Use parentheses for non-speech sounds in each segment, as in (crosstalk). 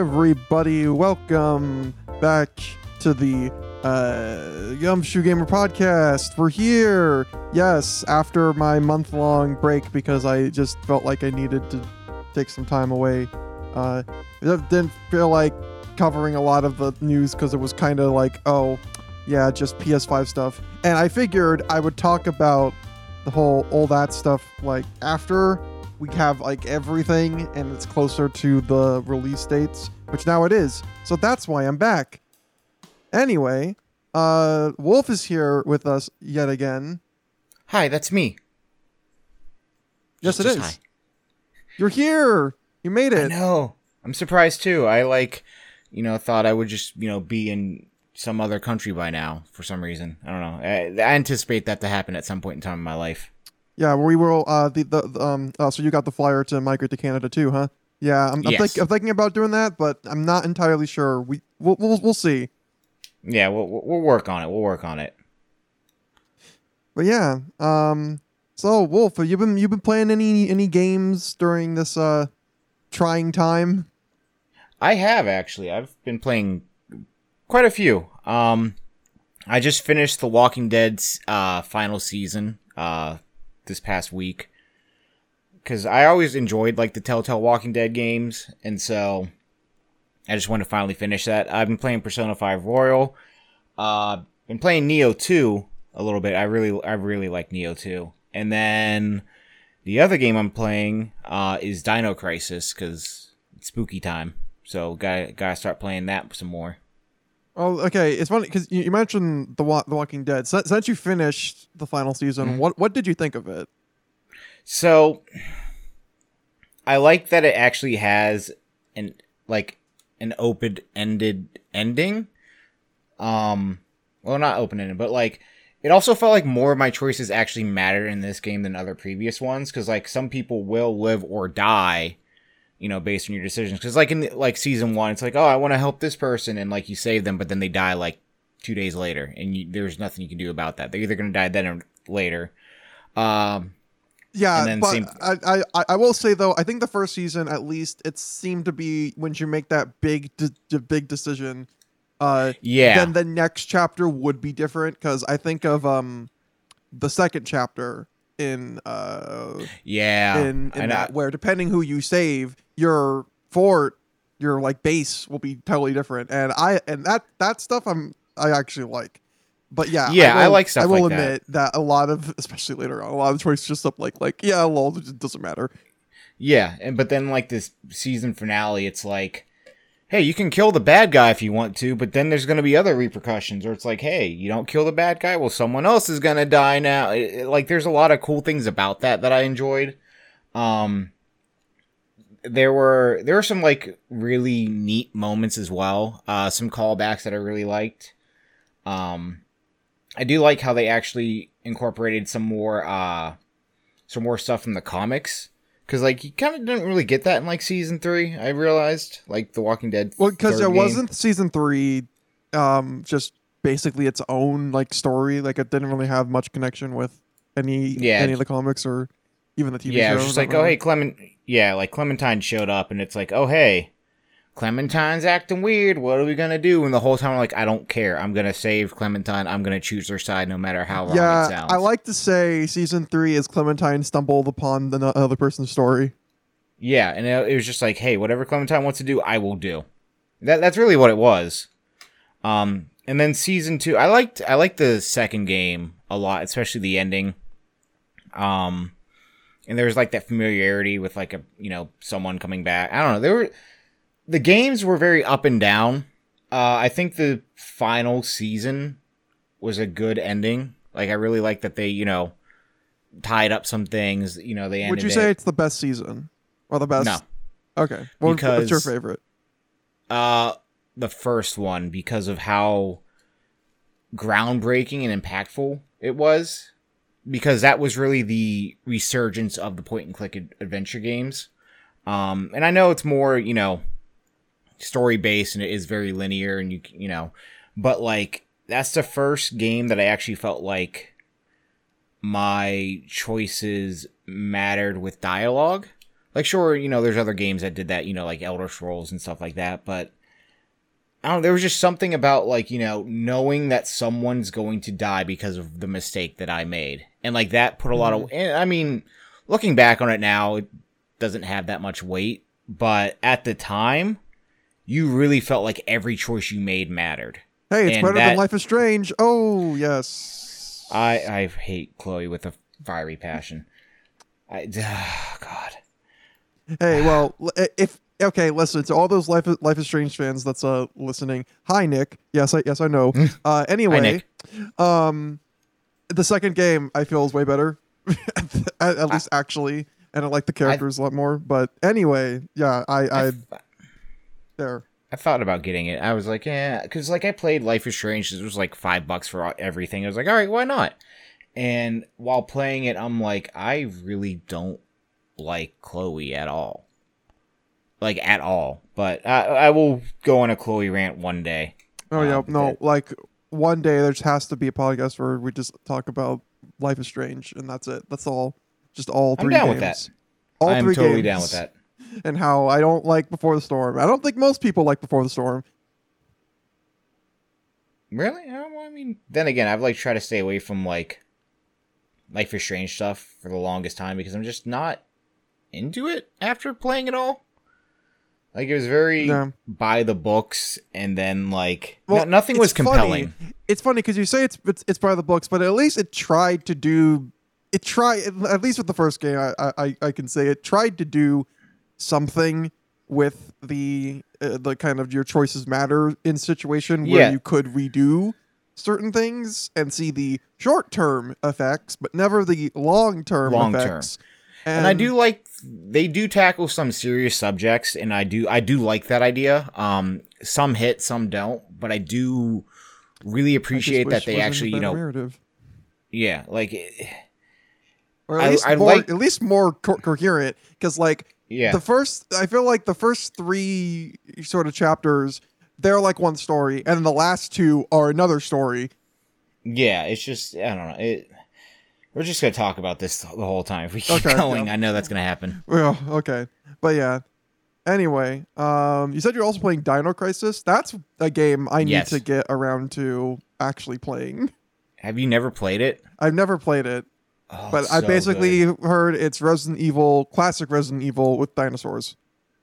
Everybody. Welcome back to the uh, Gumshoe Gamer podcast. We're here, yes, after my month long break because I just felt like I needed to take some time away. Uh, it didn't feel like covering a lot of the news because it was kind of like, oh, yeah, just PS5 stuff. And I figured I would talk about the whole all that stuff like after we have like everything and it's closer to the release dates, which now it is. So that's why I'm back. Anyway, uh Wolf is here with us yet again. Hi, that's me. Yes, Just- it is. hi. You're here. You made it. I know. I'm surprised too. I like, you know, thought I would just, you know, be in some other country by now for some reason. I don't know. I, I anticipate that to happen at some point in time in my life. Yeah, we will. Uh, the, the the, um. Uh, so you got the flyer to migrate to Canada too, huh? Yeah, I'm, I'm, Yes. think, I'm thinking about doing that, but I'm not entirely sure. We we'll we'll, we'll see. Yeah, we'll, we'll we'll work on it. We'll work on it. But yeah, um. So Wolf, have you been you been playing any any games during this uh trying time? I have actually. I've been playing quite a few. Um, I just finished The Walking Dead's uh, final season uh, this past week because I always enjoyed like the Telltale Walking Dead games, and so I just wanted to finally finish that. I've been playing Persona Five Royal. Uh, been playing Nioh Two a little bit. I really, I really like Nioh Two, and then the other game I'm playing uh, is Dino Crisis because it's spooky time. So gotta gotta start playing that some more. Oh, okay. It's funny because you, you mentioned the Wa- the Walking Dead. Since, since you finished the final season, Mhm. what what did you think of it? So I like that it actually has an like an open ended ending. Um well not open ended, but like it also felt like more of my choices actually mattered in this game than other previous ones cuz like some people will live or die you know based on your decisions cuz like in like season 1 it's like oh I want to help this person and like you save them but then they die like 2 days later and you, there's nothing you can do about that. They're either going to die then or later. Um Yeah, And then but same- I, I I- will say though, I think the first season at least it seemed to be when you make that big de- de- big decision. Uh, yeah. then the next chapter would be different because I think of um the second chapter in uh Yeah, in, in that where depending who you save, your fort, your like base will be totally different. And I and that that stuff I'm I actually like. But yeah, Yeah, I will- like stuff I will like admit that. a lot of, especially later on, a lot of choices just up like like yeah, lol, it doesn't matter. yeah, and but then like this season finale, it's like, hey, you can kill the bad guy if you want to, but then there's gonna be other repercussions, or it's like, hey, you don't kill the bad guy, well, someone else is gonna die now. It- it- like, there's a lot of cool things about that that I enjoyed. Um, there were there were some like really neat moments as well. Uh, some callbacks that I really liked. Um, I do like how they actually incorporated some more uh some more stuff from the comics because like you kind of didn't really get that in like season three. I realized like The Walking Dead. Well, because it game. wasn't season three, um, just basically its own like story. Like it didn't really have much connection with any Yeah. any of the comics or even the TV yeah, show. it was just like, oh hey, Clement. Yeah, like Clementine showed up, and it's like, oh hey, Clementine's acting weird. What are we gonna do? And the whole time, I'm like, I don't care. I'm gonna save Clementine. I'm gonna choose her side, no matter how it yeah, sounds. I like to say season three is Clementine stumbled upon the other person's story. Yeah, and it, it was just like, hey, whatever Clementine wants to do, I will do. That that's really what it was. Um, and then season two, I liked I liked the second game a lot, especially the ending. Um, and there was like that familiarity with like a you know someone coming back. I don't know. There were the games were very up and down. Uh, I think the final season was a good ending. Like I really like that they you know tied up some things. You know they ended. Would you it- say it's the best season or the best? no? Okay. Well, what's your favorite? Uh, the first one because of how groundbreaking and impactful it was. Because that was really the resurgence of the point and click ad- adventure games. Um, and I know it's more, you know, story based and it is very linear and you, you know, but like that's the first game that I actually felt like my choices mattered with dialogue. Like, sure, you know, there's other games that did that, you know, like Elder Scrolls and stuff like that, but I don't know, there was just something about, like, you know, knowing that someone's going to die because of the mistake that I made. And, like, that put a lot of, and, I mean, looking back on it now, it doesn't have that much weight, but at the time, you really felt like every choice you made mattered. Hey, it's And better that- than Life is Strange. Oh yes. I I hate Chloe with a fiery passion. I (sighs) God. Hey, well, if okay, listen to all those Life is, Life is Strange fans that's uh listening. Hi, Nick. Yes, I yes I know. Uh, anyway, Nick. um, the second game I feel is way better, (laughs) at, at least actually, and I like the characters a lot more. But anyway, yeah, I I, I, there. I thought about getting it. I was like, yeah, because like I played Life is Strange. It was like five bucks for everything. I was like, all right, why not? And while playing it, I'm like, I really don't like Chloe at all, like at all. But I, I will go on a Chloe rant one day. Oh yeah, Um, no, that- like one day there just has to be a podcast where we just talk about Life is Strange, and that's it. That's all. Just all I'm 3 down games. with that. All I'm three totally games. (laughs) down with that. And how I don't like Before the Storm. I don't think most people like Before the Storm. Really? I, I mean, then again, I've like tried to stay away from like Life is Strange stuff for the longest time because I'm just not into it after playing it all. Like it was very Yeah. by the books, and then like Well, no- nothing was funny. compelling. It's funny because you say it's, it's it's by the books, but at least it tried to do. It tried at least with the first game. I I, I can say it tried to do something with the uh, the kind of your choices matter in situation where Yeah. you could redo certain things and see the short term effects, but never the long term Long term. effects. And I do like they do tackle some serious subjects, and I do I do like that idea. Um, some hit, some don't, but I do really appreciate that they was in a actually, you know, narrative. yeah, like or at I- least I more, like- at least more co- coherent. Because like yeah, the first, I feel like the first three sort of chapters, they're like one story, and then the last two are another story. Yeah, it's just I don't know. It, we're just gonna talk about this the whole time if we keep Okay, going. yeah. I know that's gonna happen. Well, okay, but yeah. Anyway, um, you said you're also playing Dino Crisis. That's a game I need Yes. to get around to actually playing. Have you never played it? I've never played it, Oh, but it's I basically good. heard it's Resident Evil, classic Resident Evil with dinosaurs.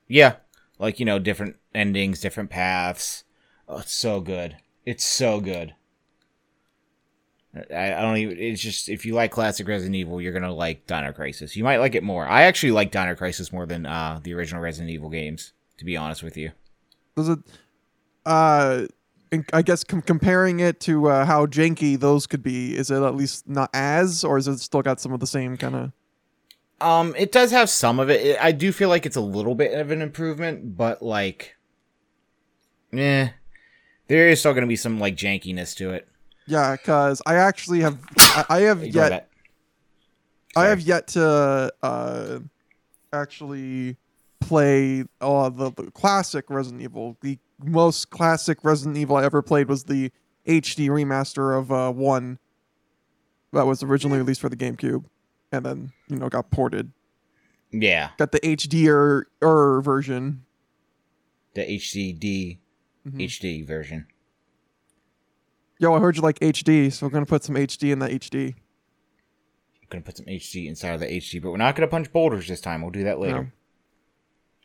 yeah, like you know, different endings, different paths. Oh, it's so good. It's so good. I, I don't even. It's just if you like classic Resident Evil, you're gonna like Dino Crisis. You might like it more. I actually like Dino Crisis more than uh, the original Resident Evil games. To be honest with you. Does it? Uh, I guess com- comparing it to uh, how janky those could be, is it at least not as, or is it still got some of the same kind of? Um, it does have some of it. it. I do feel like it's a little bit of an improvement, but like, eh, there is still going to be some like jankiness to it. Yeah, because I actually have, I, I have yet. I have yet to uh, actually play uh, the, the classic Resident Evil. The most classic Resident Evil I ever played was the HD remaster of uh, one that was originally released for the GameCube, and then you know got ported. Yeah, Got the HD er, er version. the HDD Mhm. HD version. Yo, I heard you like HD, so we're gonna put some HD in that HD. I'm gonna put some HD inside of the HD, but we're not gonna punch boulders this time. We'll do that later. No.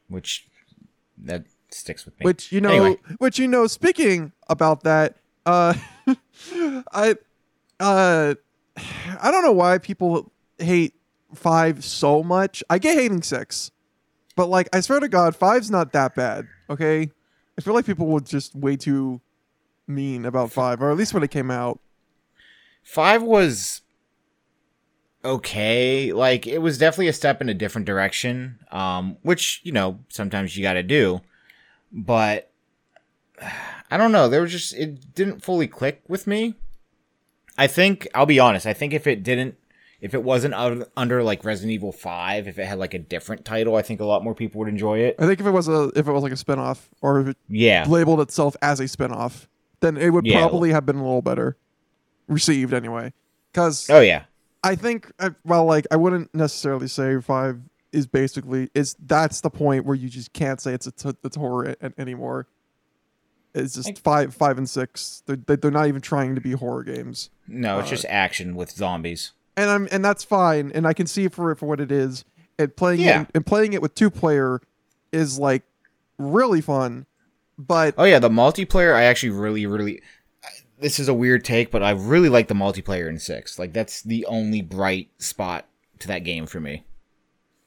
Which that sticks with me. Which you know, Anyway. which you know. Speaking about that, uh, (laughs) I, uh, I don't know why people hate five so much. I get hating six, but like I swear to God, five's not that bad. Okay, I feel like people were just way too mean about five, or at least when it came out. Five was okay. Like it was definitely a step in a different direction. Um, which you know sometimes you got to do, but (sighs) I don't know. There was just it didn't fully click with me. I think I'll be honest. I think if it didn't, if it wasn't under, under like Resident Evil Five, if it had like a different title, I think a lot more people would enjoy it. I think if it was a if it was like a spinoff, or if it Yeah, labeled itself as a spinoff, then it would Yeah. probably have been a little better received anyway. Because Oh yeah. I think, well, like I wouldn't necessarily say five is basically is that's the point where you just can't say it's a, it's horror a- anymore. It's just Like- five five and six. They're they- they're not even trying to be horror games, No, it's Uh, just action with zombies. and I'm and that's fine, and I can see for it for what it is. And playing Yeah. it and playing it with two player is like really fun, but Oh yeah, the multiplayer. I actually really, really. This is a weird take, but I really like the multiplayer in six. Like that's the only bright spot to that game for me.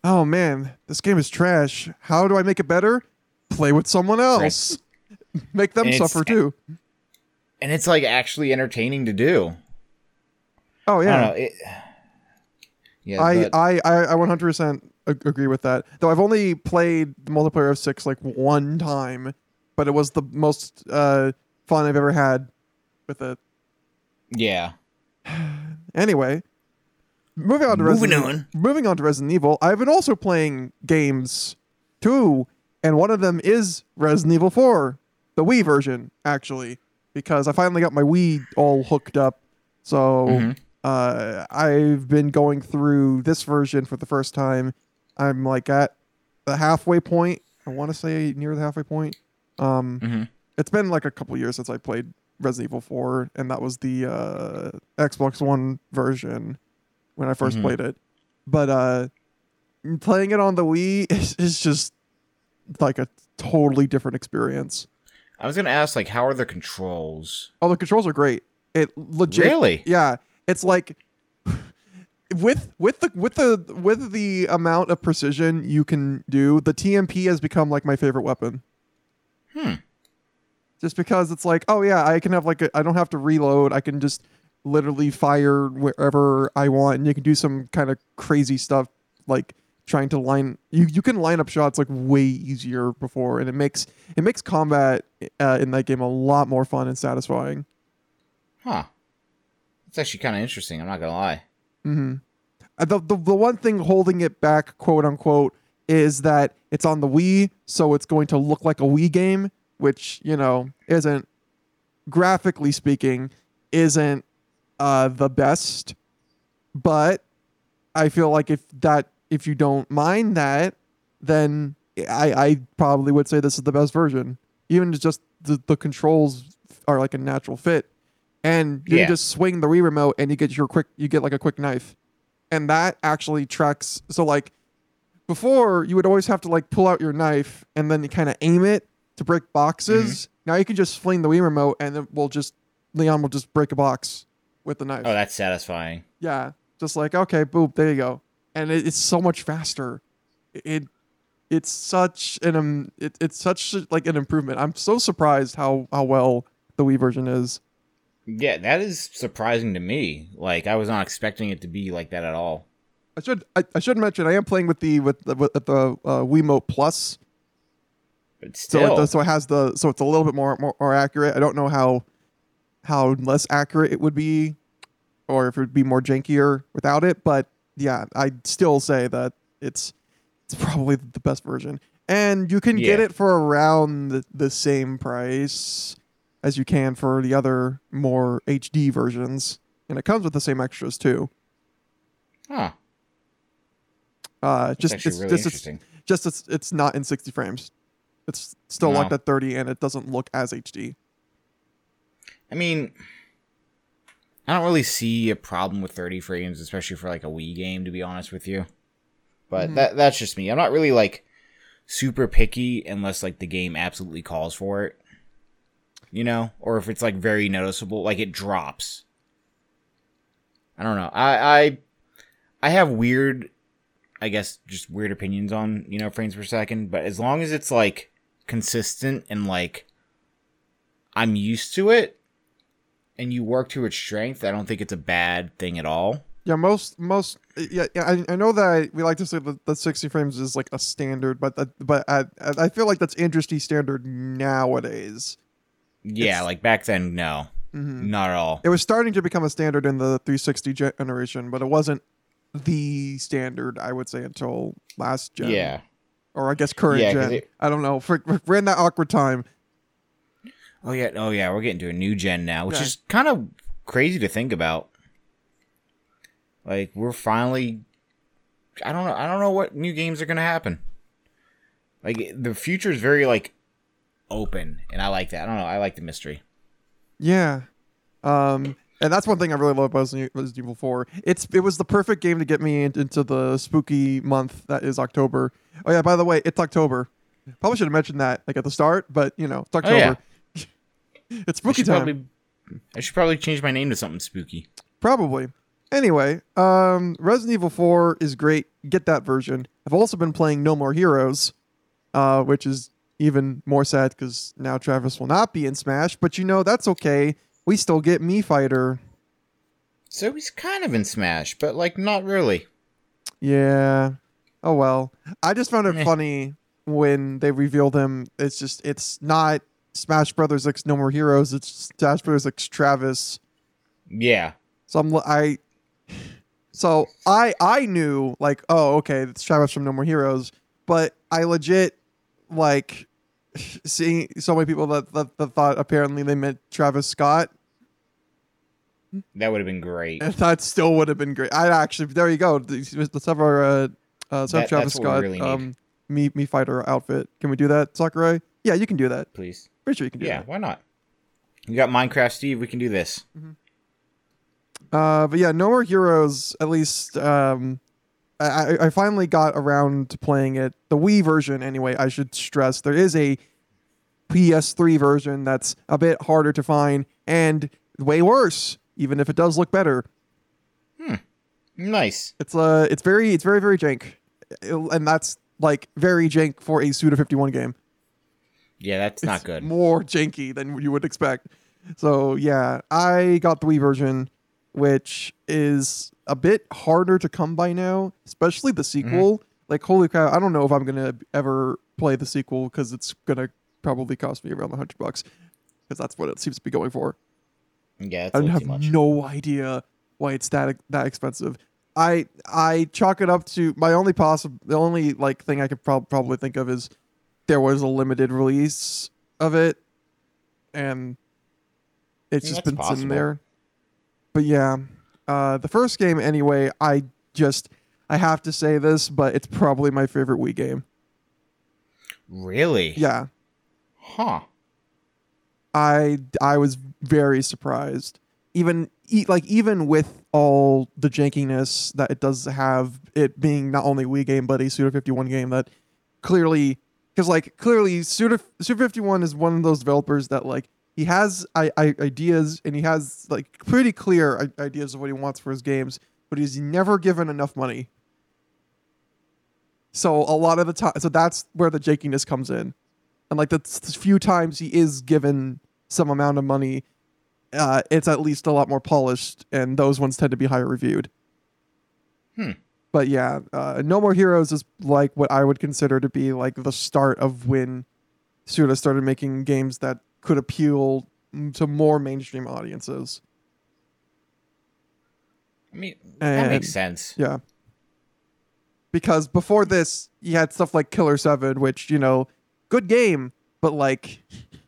oh man, this game is trash. How do I make it better? Play with someone else. (laughs) Make them And suffer too. And it's like actually entertaining to do. Oh yeah. don't. It, yeah, I, but- I, I, I 100% agree with that. Though I've only played the multiplayer of six like one time, but it was the most uh, fun I've ever had with it. yeah. (sighs) Anyway, moving on to Moving Resident on. moving on to Resident Evil. I've been also playing games too, and one of them is Resident Evil 4, the Wii version actually, because I finally got my Wii all hooked up. So Mhm. uh, I've been going through this version for the first time. I'm like at the halfway point. I want to say near the halfway point. Um, Mhm. It's been like a couple years since I played Resident Evil 4, and that was the uh, Xbox One version when I 1st Mhm. played it. But uh, playing it on the Wii (laughs) is, is just like a totally different experience. I was gonna ask, like, how are the controls? Oh, the controls are great. It legit Really? Yeah, it's like (sighs) with with the with the with the amount of precision you can do, the TMP has become like my favorite weapon. Hmm. Just because it's like, oh yeah, I can have like a, I don't have to reload. I can just literally fire wherever I want, and you can do some kind of crazy stuff like trying to line you you can line up shots like way easier before, and it makes it makes combat uh, in that game a lot more fun and satisfying. Huh. It's actually kind of interesting. I'm not gonna lie. Mm-hmm. The, the the one thing holding it back, quote unquote, is that it's on the Wii, so it's going to look like a Wii game, which you know isn't graphically speaking isn't uh, the best. But I feel like if that if you don't mind that, then I I probably would say this is the best version. Even just the, the controls are like a natural fit and you Yeah. just swing the Wii remote and you get your quick you get like a quick knife and that actually tracks so like before you would always have to like pull out your knife and then you kind of aim it to break boxes. Now you can just fling the Wii remote and it will just Leon will just break a box with the knife. Oh, that's satisfying. yeah. Just like okay boop there you go. And it, it's so much faster. It it's such an um it, it's such like an improvement. I'm so surprised how how well the Wii version is. Yeah, that is surprising to me. Like, I was not expecting it to be like that at all. I should I, I should mention I am playing with the with the with the uh, Wiimote Plus, But so still, it does, so it has the so it's a little bit more, more more accurate. I don't know how how less accurate it would be, or if it would be more jankier without it. But yeah, I'd still say that it's it's probably the best version, and you can get it for around the, the same price as you can for the other more HD versions, and it comes with the same extras too. huh? Uh, just it's really just it's, just it's it's not in 60 frames. It's still No. locked at 30 and it doesn't look as HD. I mean, I don't really see a problem with 30 frames, especially for like a Wii game, to be honest with you. But Mhm. that that's just me. I'm not really like super picky unless like the game absolutely calls for it. You know, or if it's like very noticeable, like it drops. I don't know. I I I have weird I guess just weird opinions on, you know, frames per second, but as long as it's like consistent and like I'm used to it and you work to its strength, I don't think it's a bad thing at all. Yeah, most most yeah, yeah I, I know that we like to say that the 60 frames is like a standard, but that, but I I feel like that's industry standard nowadays. Yeah, It's- like back then, no, hmm not at all. It was starting to become a standard in the 360 generation, but it wasn't the standard I would say until last gen. Yeah. or I guess current Yeah, gen. it- I don't know. For, we're in that awkward time. Oh yeah, oh yeah, we're getting to a new gen now, which Yeah. is kind of crazy to think about. Like we're finally I don't know. I don't know what new games are gonna happen. Like the future is very like open, and I like that. I don't know. I like the mystery. Yeah. Um, and that's one thing I really love about Resident Evil 4. It's it was the perfect game to get me into the spooky month that is October. Oh yeah, by the way, it's October. Probably should have mentioned that like at the start, but you know, it's Oh, October. yeah. (laughs) it's spooky should time. probably, I should probably change my name to something spooky. Probably. Anyway, um, Resident Evil 4 is great. Get that version. I've also been playing No More Heroes, uh, which is even more sad because now Travis will not be in Smash. But you know that's okay. We still get Mii Fighter. So he's kind of in Smash, but like not really. Yeah. Oh well. I just found it funny when they revealed him. It's just it's not Smash Brothers X No More Heroes. It's Smash Brothers X Travis. Yeah. So I'm I so I I knew like oh okay it's Travis from No More Heroes, but I legit like (laughs) seeing so many people that, that, that thought apparently they meant Travis Scott That would have been great. and (laughs) that still would have been great. I actually there you go. Let's have our uh, uh let's have That- Travis that's what we Scott really um me Mii fighter outfit. Can we do that, Sakurai? Yeah, you can do that. Please. Pretty sure you can do Yeah, that. why not? You got Minecraft Steve, we can do this. Uh, but yeah, No More Heroes. At least, um, I I finally got around to playing it. The Wii version, anyway. I should stress there is a PS3 version that's a bit harder to find and way worse, even if it does look better. Nice. It's uh, it's very, it's very, very jank, It- and that's like very jank for a Suda 51 game. Yeah, that's not good. More janky than you would expect. So yeah, I got the Wii version, which is a bit harder to come by now, especially the sequel. Like holy cow, I don't know if I'm gonna ever play the sequel because it's gonna probably cost me around a hundred bucks because that's what it seems to be going for. Yeah, it's I have no idea why it's that that expensive. I I chalk it up to my only possible the only like thing I could prob- probably think of is there was a limited release of it, and it's Yeah, just been sitting there. But yeah, uh, the first game anyway. I just I have to say this, but it's probably my favorite Wii game. Really? Yeah, Huh. I I was very surprised. Even e- like even with all the jankiness that it does have, it being not only Wii game but a Suda 51 game that clearly because like clearly Suda Suda 51 is one of those developers that like he has I, I, ideas and he has like pretty clear ideas of what he wants for his games, but he's never given enough money. So a lot of the time, so that's where the jankiness comes in and like the few times he is given some amount of money uh, it's at least a lot more polished and those ones tend to be higher reviewed Hmm. but yeah uh, no more heroes is like what i would consider to be like the start of when suda started making games that could appeal mm, to more mainstream audiences I mean, that makes sense. Yeah. Because before this, you had stuff like Killer 7, which, you know, good game, but like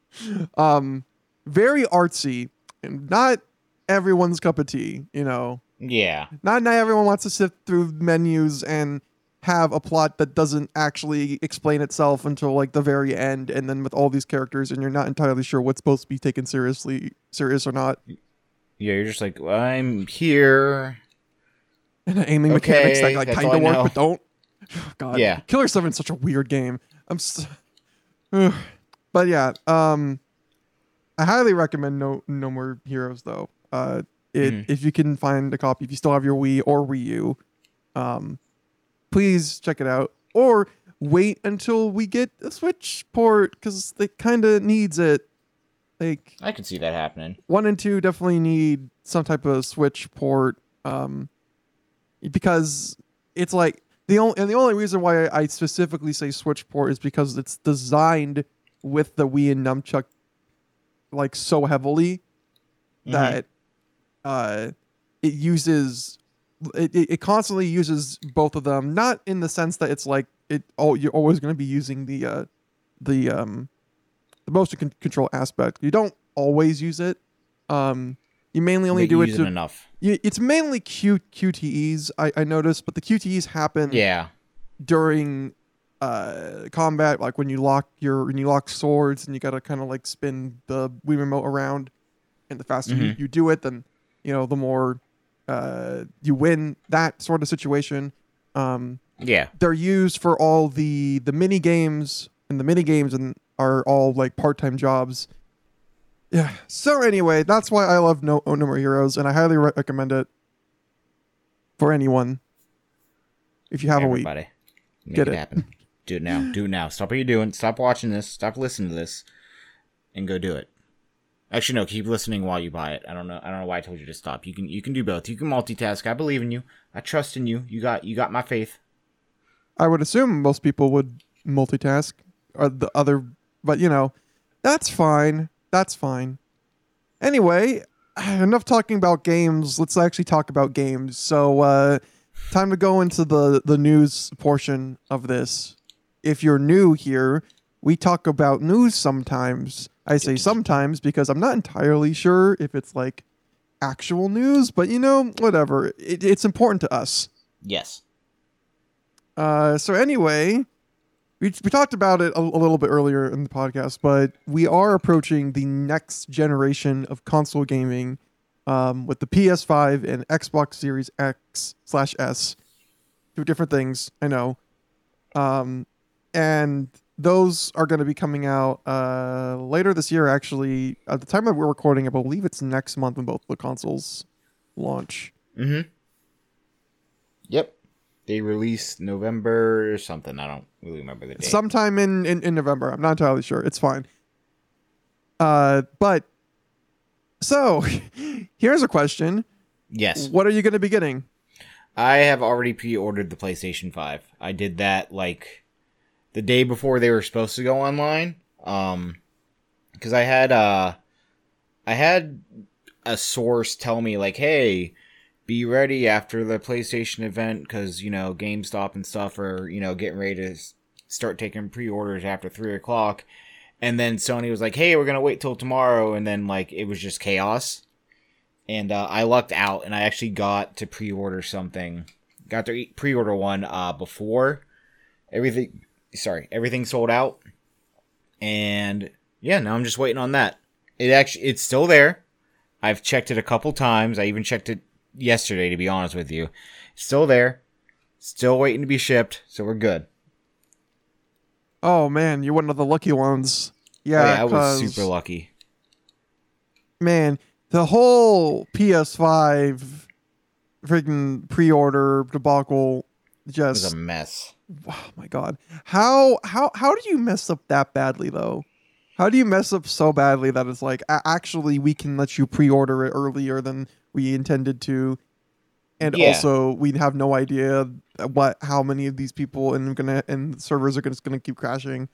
(laughs) um very artsy and not everyone's cup of tea, you know. Yeah. Not not everyone wants to sift through menus and have a plot that doesn't actually explain itself until like the very end and then with all these characters and you're not entirely sure what's supposed to be taken seriously serious or not. Yeah, you're just like, well, I'm here. (laughs) and the aiming mechanics that like kind of work know. but don't. (sighs) God, Yeah. Killer Seven is such a weird game. I'm, s (sighs) (sighs) but yeah, um, I highly recommend No No More Heroes though. Uh, it Mhm. if you can find a copy, if you still have your Wii or Wii U, um, please check it out or wait until we get a Switch port because it kind of needs it. Like I can see that happening. one and two definitely need some type of switch port um because it's like the only and the only reason why I specifically say switch port is because it's designed with the Wii and nunchuck like so heavily Mhm. that uh it uses it, it, it constantly uses both of them not in the sense that it's like it oh you're always going to be using the uh the um the motion con- control aspect you don't always use it um You mainly only But do it to. enough. You, it's mainly Q QTEs. I, I noticed, but the QTEs happen Yeah. during uh combat, like when you lock your when you lock swords and you gotta kind of like spin the Wii remote around, and the faster you, Mhm. you do it, then you know the more uh you win. That sort of situation. Um, Yeah. they're used for all the the mini games and the mini games and are all like part-time jobs yeah so anyway that's why i love no, no more heroes and i highly re- recommend it for anyone if you have a week Everybody. Get it, it. happen. Do it now. Do it now. Stop what you're doing. Stop watching this. Stop listening to this. And go do it. Actually no, keep listening while you buy it. I don't know I don't know why I told you to stop. You can you can do both. You can multitask. I believe in you. I trust in you. You got you got my faith. i would assume most people would multitask or the other but you know that's fine that's fine anyway (sighs) enough talking about games let's actually talk about games so uh time to go into the the news portion of this if you're new here we talk about news sometimes i say sometimes because i'm not entirely sure if it's like actual news but you know whatever it, it's important to us Yes. uh, so anyway, we, we talked about it a, a little bit earlier in the podcast, but we are approaching the next generation of console gaming um, with the PS5 and Xbox Series X slash S. Two different things, I know. Um, and those are going to be coming out uh, later this year, actually. At the time that we're recording, I believe it's next month when both the consoles launch. Mm-hmm. Yep. They released November or something. I don't really remember the date. sometime in, in in November. I'm not entirely sure. It's fine. Uh, but so (laughs) here's a question: yes. What are you going to be getting? I have already pre-ordered the PlayStation 5. I did that like the day before they were supposed to go online. Um cuz I had uh I had a source tell me like, "Hey, be ready after the PlayStation event cuz you know, GameStop and stuff are, you know, getting ready to start taking pre-orders after 3 o'clock." And then Sony was like, "Hey, we're to wait till tomorrow." And then like it was just chaos and uh, I lucked out, and I actually got to pre-order something. Got to pre-order one uh, before everything. Sorry, everything sold out, and yeah, now I'm just waiting on that. It actually, it's still there. I've checked it a couple times. I even checked it yesterday, to be honest with you. It's still there. Still waiting to be shipped, so we're good. Oh man, you're one of the lucky ones. Oh, Yeah, yeah I was super lucky. Man, the whole PS5 freaking pre-order debacle It just was a mess. oh my god how how how do you mess up that badly though how do you mess up so badly that it's like actually we can let you pre-order it earlier than we intended to and Yeah. also we have no idea what how many of these people and gonna and servers are just gonna keep crashing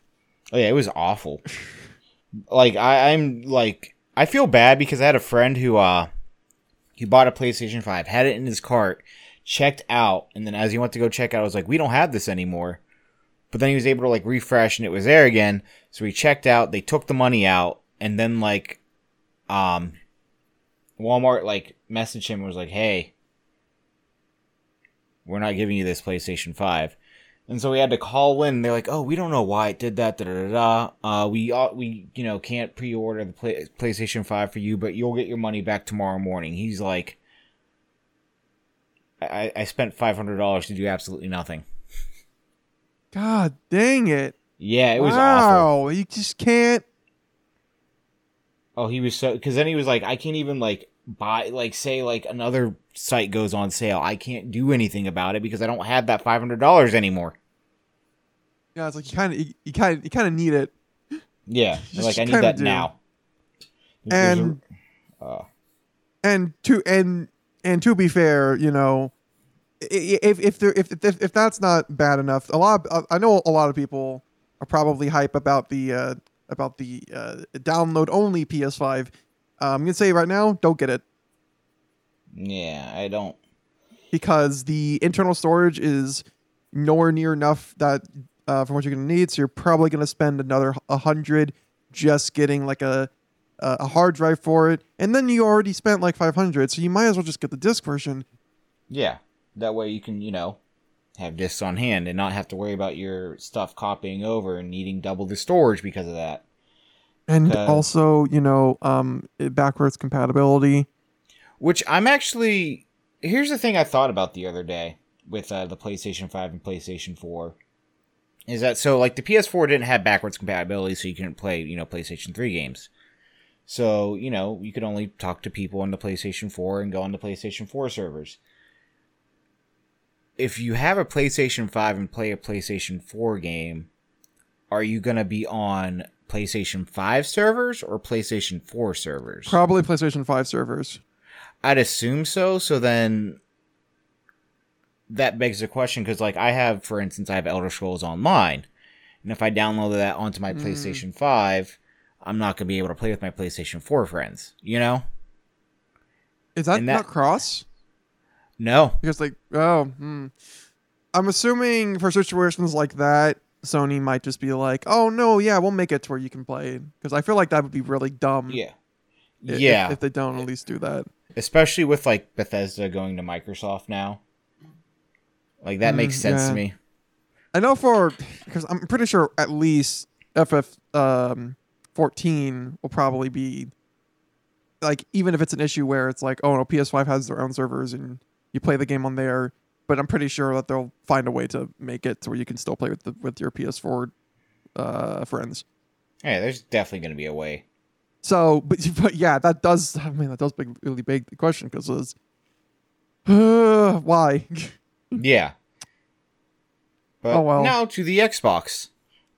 Oh yeah, it was awful. like I, I'm like I feel bad because I had a friend who uh he bought a PlayStation 5, had it in his cart, checked out, and then as he went to go check out, I was like, We don't have this anymore. But then he was able to like refresh and it was there again. So he checked out, they took the money out, and then like um Walmart like messaged him and was like, Hey, we're not giving you this PlayStation 5. And so we had to call in. They're like, "Oh, we don't know why it did that." Da da da. da. Uh, we we you know can't pre-order the play- PlayStation Five for you, but you'll get your money back tomorrow morning. He's like, I I spent five hundred dollars to do absolutely nothing. god dang it Yeah, it was awful. wow you just can't Oh, he was so because then he was like, I can't even like buy like say like another site goes on sale. I can't do anything about it because I don't have that five hundred dollars anymore. yeah it's like you kind of you, kind of you kind of need it Yeah, (laughs) like I need that do. now. There's a- and uh, and to and and to be fair, you know, if if there if if, if that's not bad enough, a lot of, I know a lot of people are probably hype about the uh, about the uh, download only PS5. Uh, I'm gonna say right now, don't get it yeah, I don't. because the internal storage is nowhere near enough that uh, for what you're gonna need. So you're probably gonna spend another a hundred just getting like a a a hard drive for it, and then you already spent like 500, so you might as well just get the disc version. Yeah. That way you can, you know, have discs on hand and not have to worry about your stuff copying over and needing double the storage because of that. And Okay. also, you know, um, backwards compatibility. Which I'm actually. Here's the thing I thought about the other day with uh, the PlayStation 5 and PlayStation 4. Is that so? Like the PS4 didn't have backwards compatibility, so you couldn't play, you know, PlayStation 3 games. So, you know, you could only talk to people on the PlayStation 4 and go on the PlayStation 4 servers. If you have a PlayStation 5 and play a PlayStation 4 game, are you going to be on PlayStation 5 servers or PlayStation 4 servers? Probably PlayStation 5 servers. I'd assume so. So then that begs the question because, like, I have, for instance, I have Elder Scrolls Online. And if I download that onto my Mm. PlayStation 5, I'm not going to be able to play with my PlayStation 4 friends. You know? Is that, that- not cross? No. Because like, oh, hmm. I'm assuming for situations like that, Sony might just be like, "Oh no, yeah, we'll make it to where you can play." Because I feel like that would be really dumb. Yeah. if- yeah. If, they don't at least do that. Especially with, like, Bethesda going to Microsoft now. Like, that Mm, makes sense yeah. to me. I know for because I'm pretty sure at least FF um 14 will probably be like even if it's an issue where it's like, oh no, PS5 has their own servers and you play the game on there. But I'm pretty sure that they'll find a way to make it to where you can still play with the with your PS4 uh, friends. Yeah, there's definitely going to be a way. So, but, (laughs) but yeah, that does. I mean, that does big, really big the question because it's uh, (sighs) why? (laughs) Yeah. But Oh, well. now to the Xbox.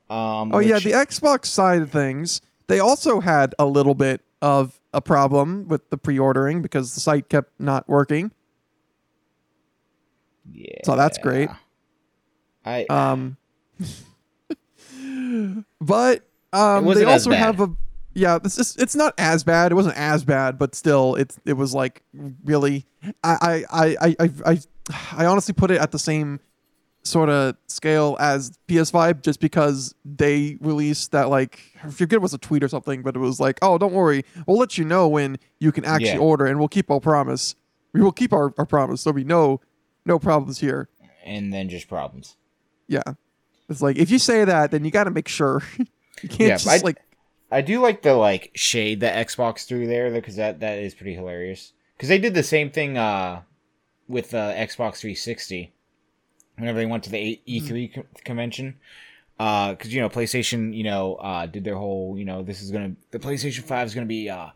Um, oh yeah, the Xbox side of things, they also had a little bit of a problem with the pre-ordering because the site kept not working. Yeah. So that's great. I Um, (laughs) but um, they also have a yeah. This is it's not as bad. It wasn't as bad, but still, it's it was like really. I I I I I, I, honestly put it at the same sort of scale as PS5 just because they released that like I forget it was a tweet or something, but it was like, oh, don't worry, we'll let you know when you can actually Yeah. order, and we'll keep our promise. We will keep our, our promise. so we no no problems here. and then just problems. Yeah. It's like if you say that, then you got to make sure. (laughs) you can't Yeah, just I- like I do like the like shade that Xbox threw there because that that is pretty hilarious. Because they did the same thing uh, with uh, Xbox 360 whenever they went to the A- E3 co- convention. Because you know PlayStation, you know, uh, did their whole, you know, this is gonna the PlayStation Five is gonna be uh,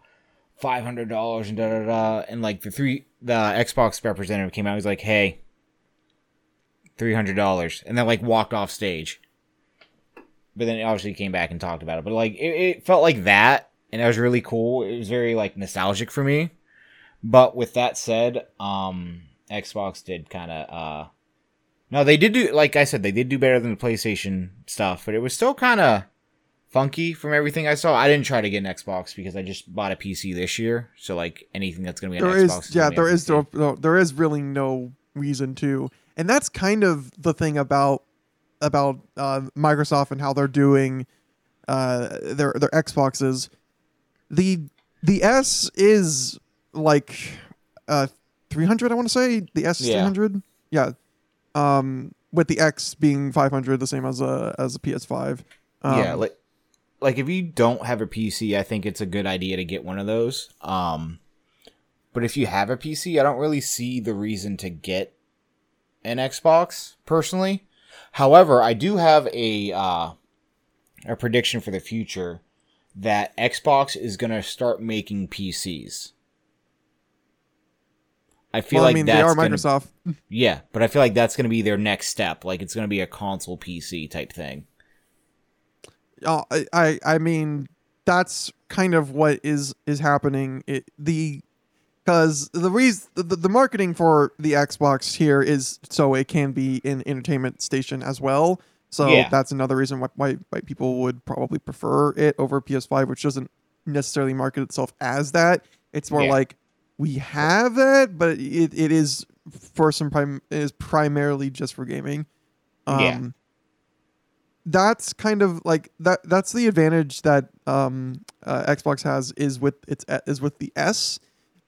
five hundred dollars and da da da, and like the three the Xbox representative came out, he's like, hey, three hundred dollars, and then like walked off stage but then obviously came back and talked about it. But like it, it felt like that, and that was really cool. It was very like nostalgic for me. But with that said, um, Xbox did kind of uh, no, they did do like I said, they did do better than the PlayStation stuff, but it was still kind of funky from everything I saw. I didn't try to get an Xbox because I just bought a PC this year, so like anything that's gonna be on there Xbox, is yeah gonna there is no, no there is really no reason to. And that's kind of the thing about about uh, microsoft and how they're doing uh, their their xboxes. The the s is like uh 300 i want to say? The s is Yeah. 300 yeah. Um with the x being 500 the same as a as a ps5 um, yeah, like like if you don't have a PC, I think it's a good idea to get one of those. Um, but if you have a PC, I don't really see the reason to get an Xbox personally. However, I do have a uh, a prediction for the future that Xbox is going to start making PCs. I feel well, like i mean they are gonna- microsoft (laughs) yeah, but I feel like that's going to be their next step. Like it's going to be a console PC type thing. Uh, I, I I mean that's kind of what is is happening. It the because the reason the, the marketing for the Xbox here is so it can be an entertainment station as well. So Yeah. that's another reason why, why why people would probably prefer it over PS5, which doesn't necessarily market itself as that. It's more Yeah. like we have that, but it, it is for some prime is primarily just for gaming. Um, Yeah. That's kind of like that that's the advantage that um uh, Xbox has is with its is with the S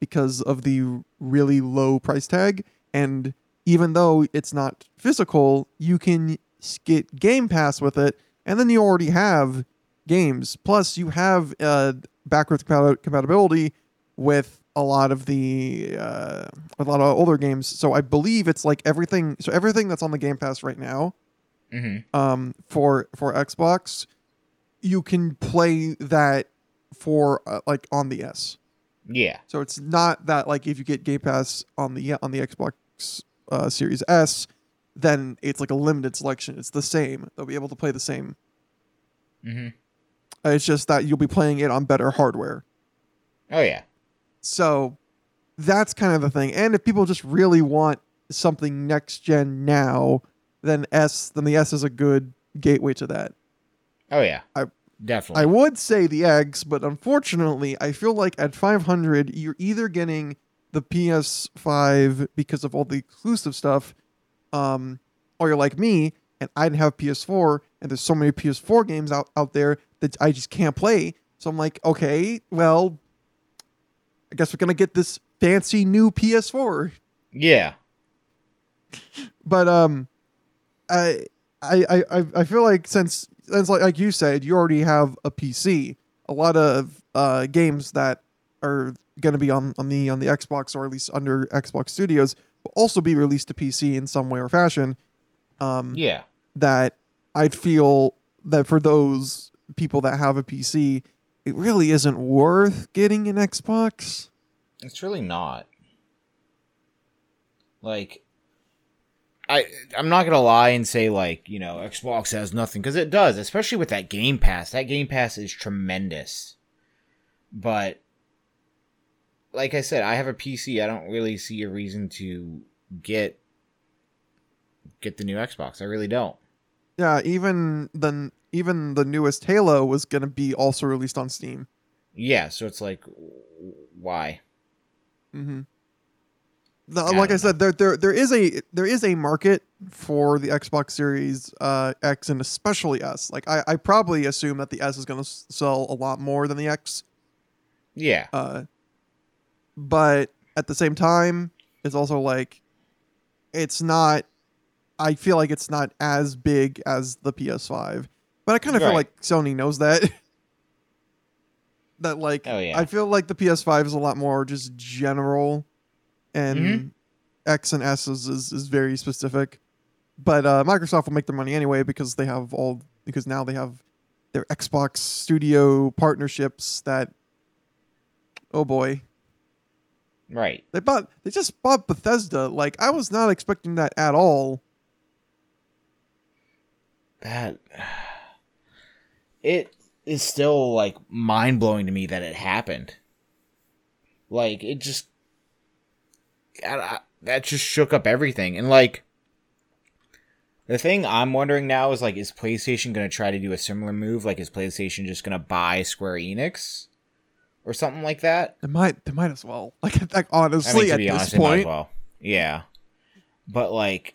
because of the really low price tag and even though it's not physical you can get game pass with it and then you already have games plus you have uh backwards compatibility with a lot of the uh, a lot of older games. So I believe it's like everything. So everything that's on the Game Pass right now, hmm um, for for Xbox, you can play that for uh, like on the S. Yeah. So it's not that like if you get Game Pass on the on the Xbox uh, Series S, then it's like a limited selection. It's the same. They'll be able to play the same. hmm Uh, It's just that you'll be playing it on better hardware. Oh yeah. So that's kind of the thing. And if people just really want something next gen now, then S then the S is a good gateway to that. Oh yeah. I- definitely. I would say the X, but unfortunately, I feel like at 500 you're either getting the PS5 because of all the exclusive stuff um or you're like me and I didn't have PS4 and there's so many PS4 games out out there that I just can't play. So I'm like, okay, well, I guess we're gonna get this fancy new PS4. yeah. (laughs) But um, I I I I- feel like since since like like you said, you already have a PC. A lot of uh games that are gonna be on on the on the Xbox or at least under Xbox Studios will also be released to PC in some way or fashion. Um, Yeah. that I'd feel that for those people that have a PC, it really isn't worth getting an Xbox. It's really not. Like I I'm not going to lie and say like, you know, Xbox has nothing cuz it does, especially with that Game Pass. That Game Pass is tremendous. But like I said, I have a PC. I don't really see a reason to get get the new Xbox. I really don't. Yeah, even the even the newest Halo was gonna be also released on Steam. Yeah, so it's like why? Mm-hmm. The, I like I don't said, there, there there is a there is a market for the Xbox Series uh, X and especially S. Like I, I probably assume that the S is going to sell a lot more than the X. Yeah. Uh, but at the same time, it's also like it's not. I feel like it's not as big as the PS5, but I kind of feel like Sony knows that. (laughs) that like Oh, yeah. I feel like the PS5 is a lot more just general, and Mhm. X and S is, is is very specific. But uh, Microsoft will make their money anyway because they have all because now they have their Xbox Studio partnerships that. Oh boy, Right. they bought they just bought Bethesda. Like I was not expecting that at all. that (sighs) it is still like mind blowing to me that it happened. Like it just I, I- that just shook up everything, and like the thing I'm wondering now is like, is PlayStation gonna try to do a similar move? Like, is PlayStation just gonna buy Square Enix or something like that? They might they might as well. (laughs) Like, like I honestly, mean, to at be this honest, they might as point, well. Yeah, but like,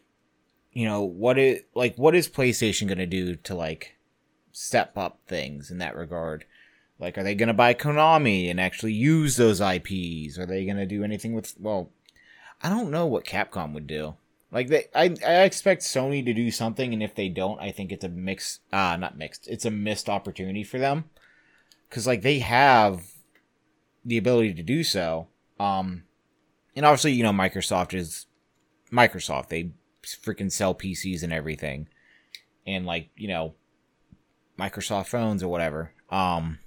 you know, what is like what is PlayStation gonna do to like step up things in that regard? Like, are they gonna buy Konami and actually use those IPs? Are they gonna do anything with? Well, I don't know what Capcom would do. Like, they, I, I expect Sony to do something, and if they don't, I think it's a mixed, ah, not mixed. It's a missed opportunity for them, because like they have the ability to do so. Um, and obviously, you know, Microsoft is Microsoft. They freaking sell PCs and everything, and like you know, Microsoft phones or whatever. Um,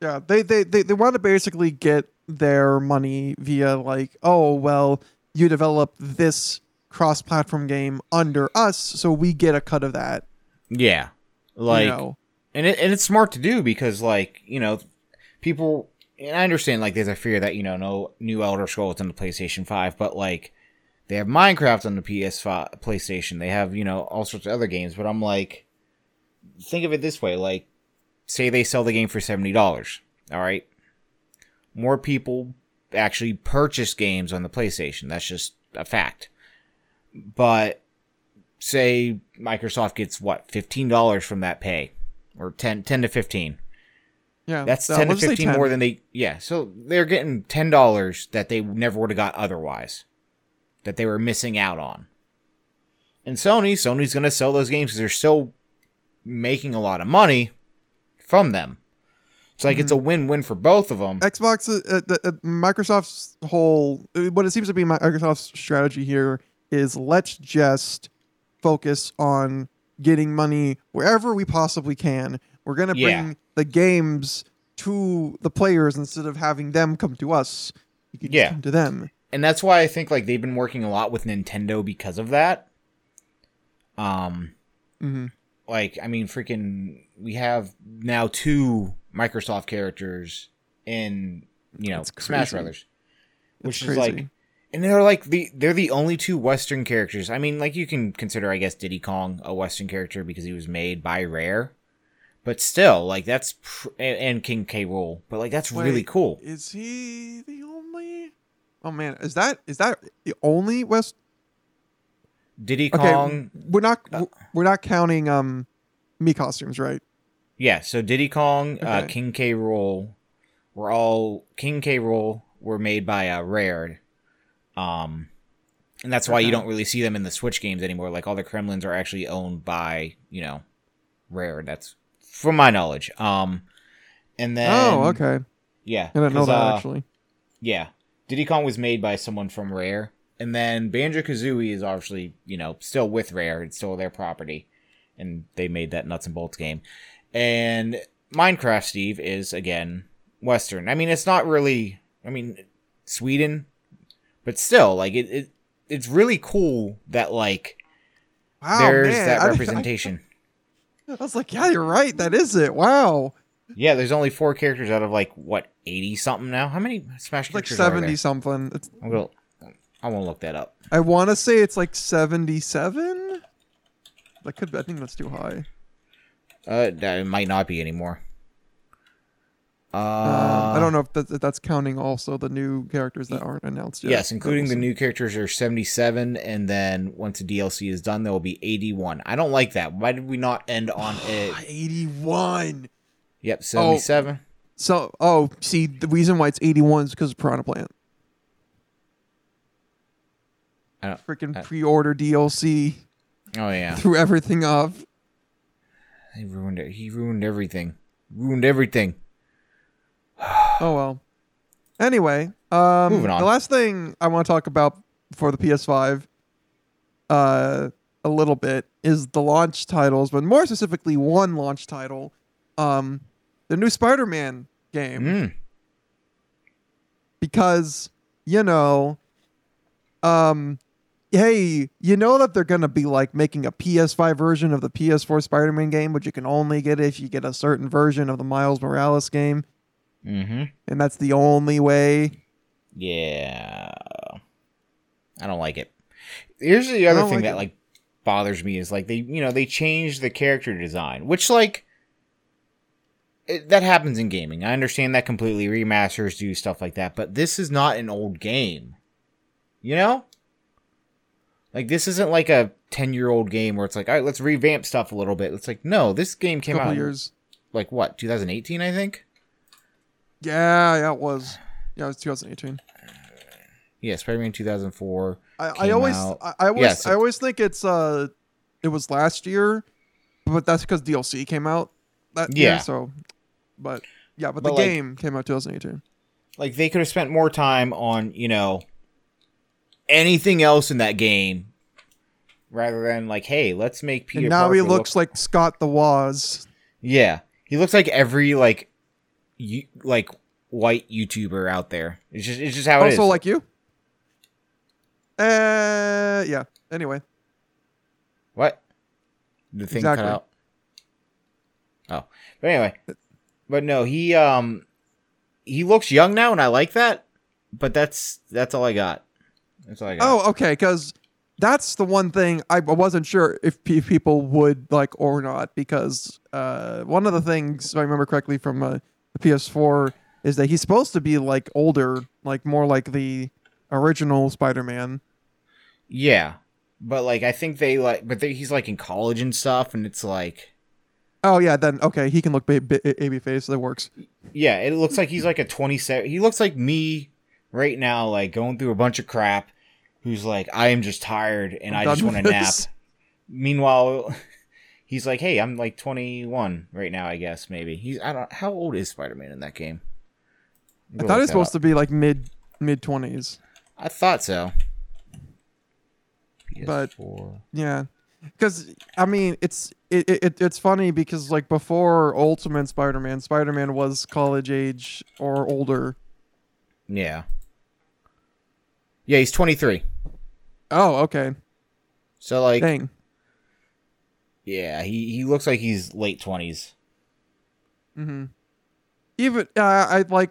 yeah, they they they, they want to basically get their money via like, oh well, you develop this cross-platform game under us, so we get a cut of that. yeah, like, you know? and it, and it's smart to do because like you know, people. And I understand like there's a fear that you know no new Elder Scrolls on the PlayStation Five, but like they have Minecraft on the PS5 PlayStation. They have you know all sorts of other games, but I'm like, think of it this way: like, say they sell the game for seventy dollars. All right, more people actually purchase games on the PlayStation. That's just a fact. But say Microsoft gets what fifteen dollars from that pay, or 10, 10 to fifteen. Yeah, That's uh, ten to fifteen 10. more than they. Yeah, so they're getting ten dollars that they never would have got otherwise, that they were missing out on. And Sony, Sony's gonna sell those games because they're still making a lot of money from them. It's like it's a win-win for both of them. Xbox, uh, uh, uh, Microsoft's whole, uh, what it seems to be Microsoft's strategy here is let's just focus on getting money wherever we possibly can. We're gonna bring Yeah. the games to the players instead of having them come to us. You can just Yeah. come to them. and that's why I think like they've been working a lot with Nintendo because of that. Um, Mhm. like I mean, freaking, we have now two Microsoft characters in you know Smash crazy. Brothers, which That's is like, and they're like the they're the only two Western characters. I mean, like you can consider, I guess, Diddy Kong a Western character because he was made by Rare. But still, like that's pr- and, and King K. Rool, but like that's really cool. Is he the only? Oh man, is that is that the only West? Diddy Okay, Kong, we're not uh, we're not counting um Mii costumes, right? Yeah, so Diddy Kong, uh, King K. Rool, were all King K. Rool were made by uh, Rare, um, and that's why you don't really see them in the Switch games anymore. Like all the Kremlings are actually owned by you know Rare. That's from my knowledge. Um, and then oh, okay. yeah, I didn't know that uh, actually. yeah, Diddy Kong was made by someone from Rare, and then Banjo Kazooie is obviously you know still with Rare. It's still their property, and they made that nuts and bolts game. And Minecraft Steve is again Western. I mean, it's not really. I mean, Sweden, but still, like it. it it's really cool that like Wow, there's man, that I- representation. I, (laughs) I was like, yeah, you're right. That is it. Wow, yeah, there's only four characters out of like what eighty something now. How many Smash it's like characters there? seventy something. It's, I'm gonna, I want to look that up. I want to say it's like seventy-seven. That could. I think that's too high. Uh, it might not be anymore. Uh, Um, I don't know if, that, if that's counting also the new characters that aren't announced yet. Yes, including the new characters are 77, and then once the DLC is done, there will be 81. I don't like that. Why did we not end on it? eighty-one. Yep, 77. So, oh, see, the reason why it's 81 is because of Piranha Plant. I don't, Freaking Uh, pre-order DLC oh, yeah. threw everything off. He ruined it. He ruined everything. Ruined everything. (sighs) Oh well. Anyway, um, Moving on. the last thing I want to talk about for the PS5, uh, a little bit is the launch titles, but more specifically, one launch title, um, the new Spider-Man game. Mm. because you know um hey you know that they're gonna be like making a ps5 version of the ps4 spider-man game but you can only get it if you get a certain version of the miles morales game Mm-hmm. and that's the only way Yeah. I don't like it. Here's the other thing like that it. like bothers me is like they you know they changed the character design, which like it, that happens in gaming. I understand that completely. Remasters do stuff like that, but this is not an old game. You know? Like this isn't like a 10-year-old game where it's like, "All right, let's revamp stuff a little bit." It's like, "No, this game came couple out years like what? 2018, I think." yeah yeah it was yeah it was 2018 Yeah, Spider-Man 2004. i, I always I, I always Yeah, so- i always think it's uh it was last year but that's because dlc came out that Yeah. year so but yeah but, But, the like- game came out 2018 like they could have spent more time on you know anything else in that game rather than like hey let's make peter and now Parker he look- looks like Scott the Woz. yeah he looks like every like you like white youtuber out there it's just it's just how it is. Also like you. Uh, yeah. Anyway, what the thing Exactly. cut out oh but anyway but no he um he looks young now and i like that but that's that's all i got that's all i got oh, okay, because that's the one thing I wasn't sure if pe- people would like or not because uh, one of the things if I remember correctly from uh, the PS4 is that he's supposed to be like older, like more like the original Spider-Man. Yeah. but like I think they like, but they, he's like in college and stuff, and it's like, Oh yeah, then okay, he can look ba- ba- baby face. That works. yeah, it looks like he's like a twenty seven. He looks like me right now, like going through a bunch of crap. Who's like, I am just tired and I'm I just want to nap. Meanwhile, (laughs) he's like, hey, I'm like twenty one right now. I guess maybe he's. I don't. How old is Spider Man in that game? I thought was supposed to be like mid mid twenties. I thought so. But- PS4. Yeah, because I mean, it's it, it it's funny because like before Ultimate Spider-Man, Spider-Man was college age or older. yeah, yeah, he's twenty three. Oh, okay. So like, Dang. yeah, he he looks like he's late twenties. Mm-hmm. Even uh, I like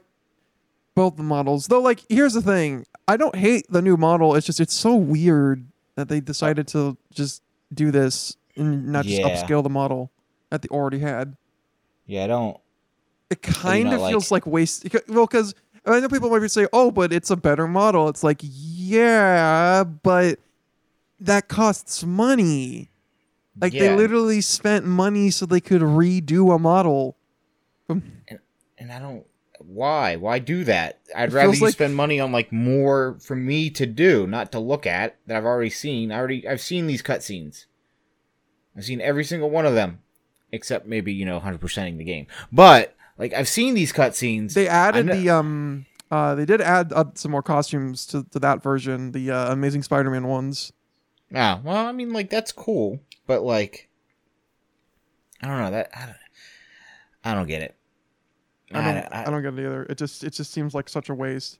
both the models, though. Like, here's the thing: I don't hate the new model. It's just it's so weird that they decided to just do this and not just Yeah. upscale the model that they already had. Yeah, I don't. It kind of like- feels like waste. Well, because I know people might be say, "Oh, but it's a better model." It's like, yeah, but that costs money. Like they literally spent money so they could redo a model. and I don't. Why? Why do that? I'd It rather you like- spend money on like more for me to do, not to look at that I've already seen. I already I've seen these cutscenes. I've seen every single one of them, except maybe you know 100 percenting the game. But like I've seen these cutscenes. They added the um uh they did add up some more costumes to, to that version, the uh, Amazing Spider-Man ones. Ah, well, I mean, like that's cool, but like, I don't know that I don't, I don't get it. I I, don't, I, I, don't get it either. It just it just seems like such a waste.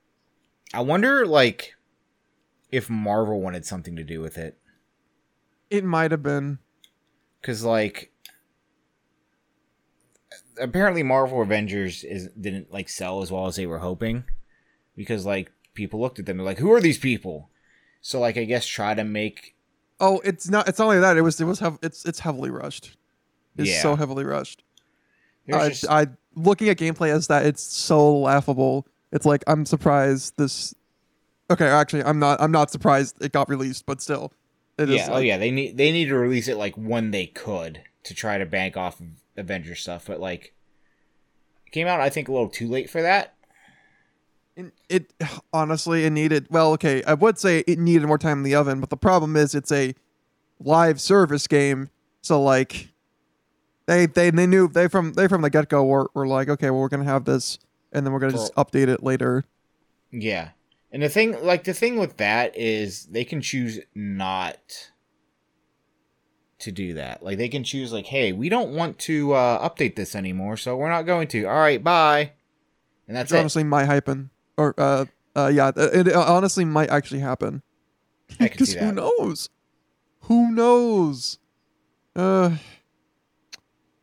I wonder like if Marvel wanted something to do with it, It might have been. because like apparently Marvel Avengers is didn't like sell as well as they were hoping, because like people looked at them they're like, who are these people? So like I guess try to make Oh, it's not. It's not only that. It was. It was. Hev- it's. It's heavily rushed. It's Yeah. so heavily rushed. I, just- I looking at gameplay as that. It's so laughable. It's like I'm surprised this. Okay, actually, I'm not. I'm not surprised it got released, but still, it is. yeah, oh like- yeah, they need they need to release it like when they could to try to bank off of Avengers stuff, but like it came out I think a little too late for that. It, it honestly it needed well okay i would say it needed more time in the oven but the problem is it's a live service game so like they they, they knew they from they from the get-go were, were like okay well we're gonna have this and then we're gonna just update it later Yeah. And the thing like the thing with that is they can choose not to do that. Like they can choose like, hey, we don't want to uh update this anymore, so we're not going to. All right, bye. And that's it. honestly might happen. Or uh uh yeah it, it honestly might actually happen. Because (laughs) who knows? Who knows? Uh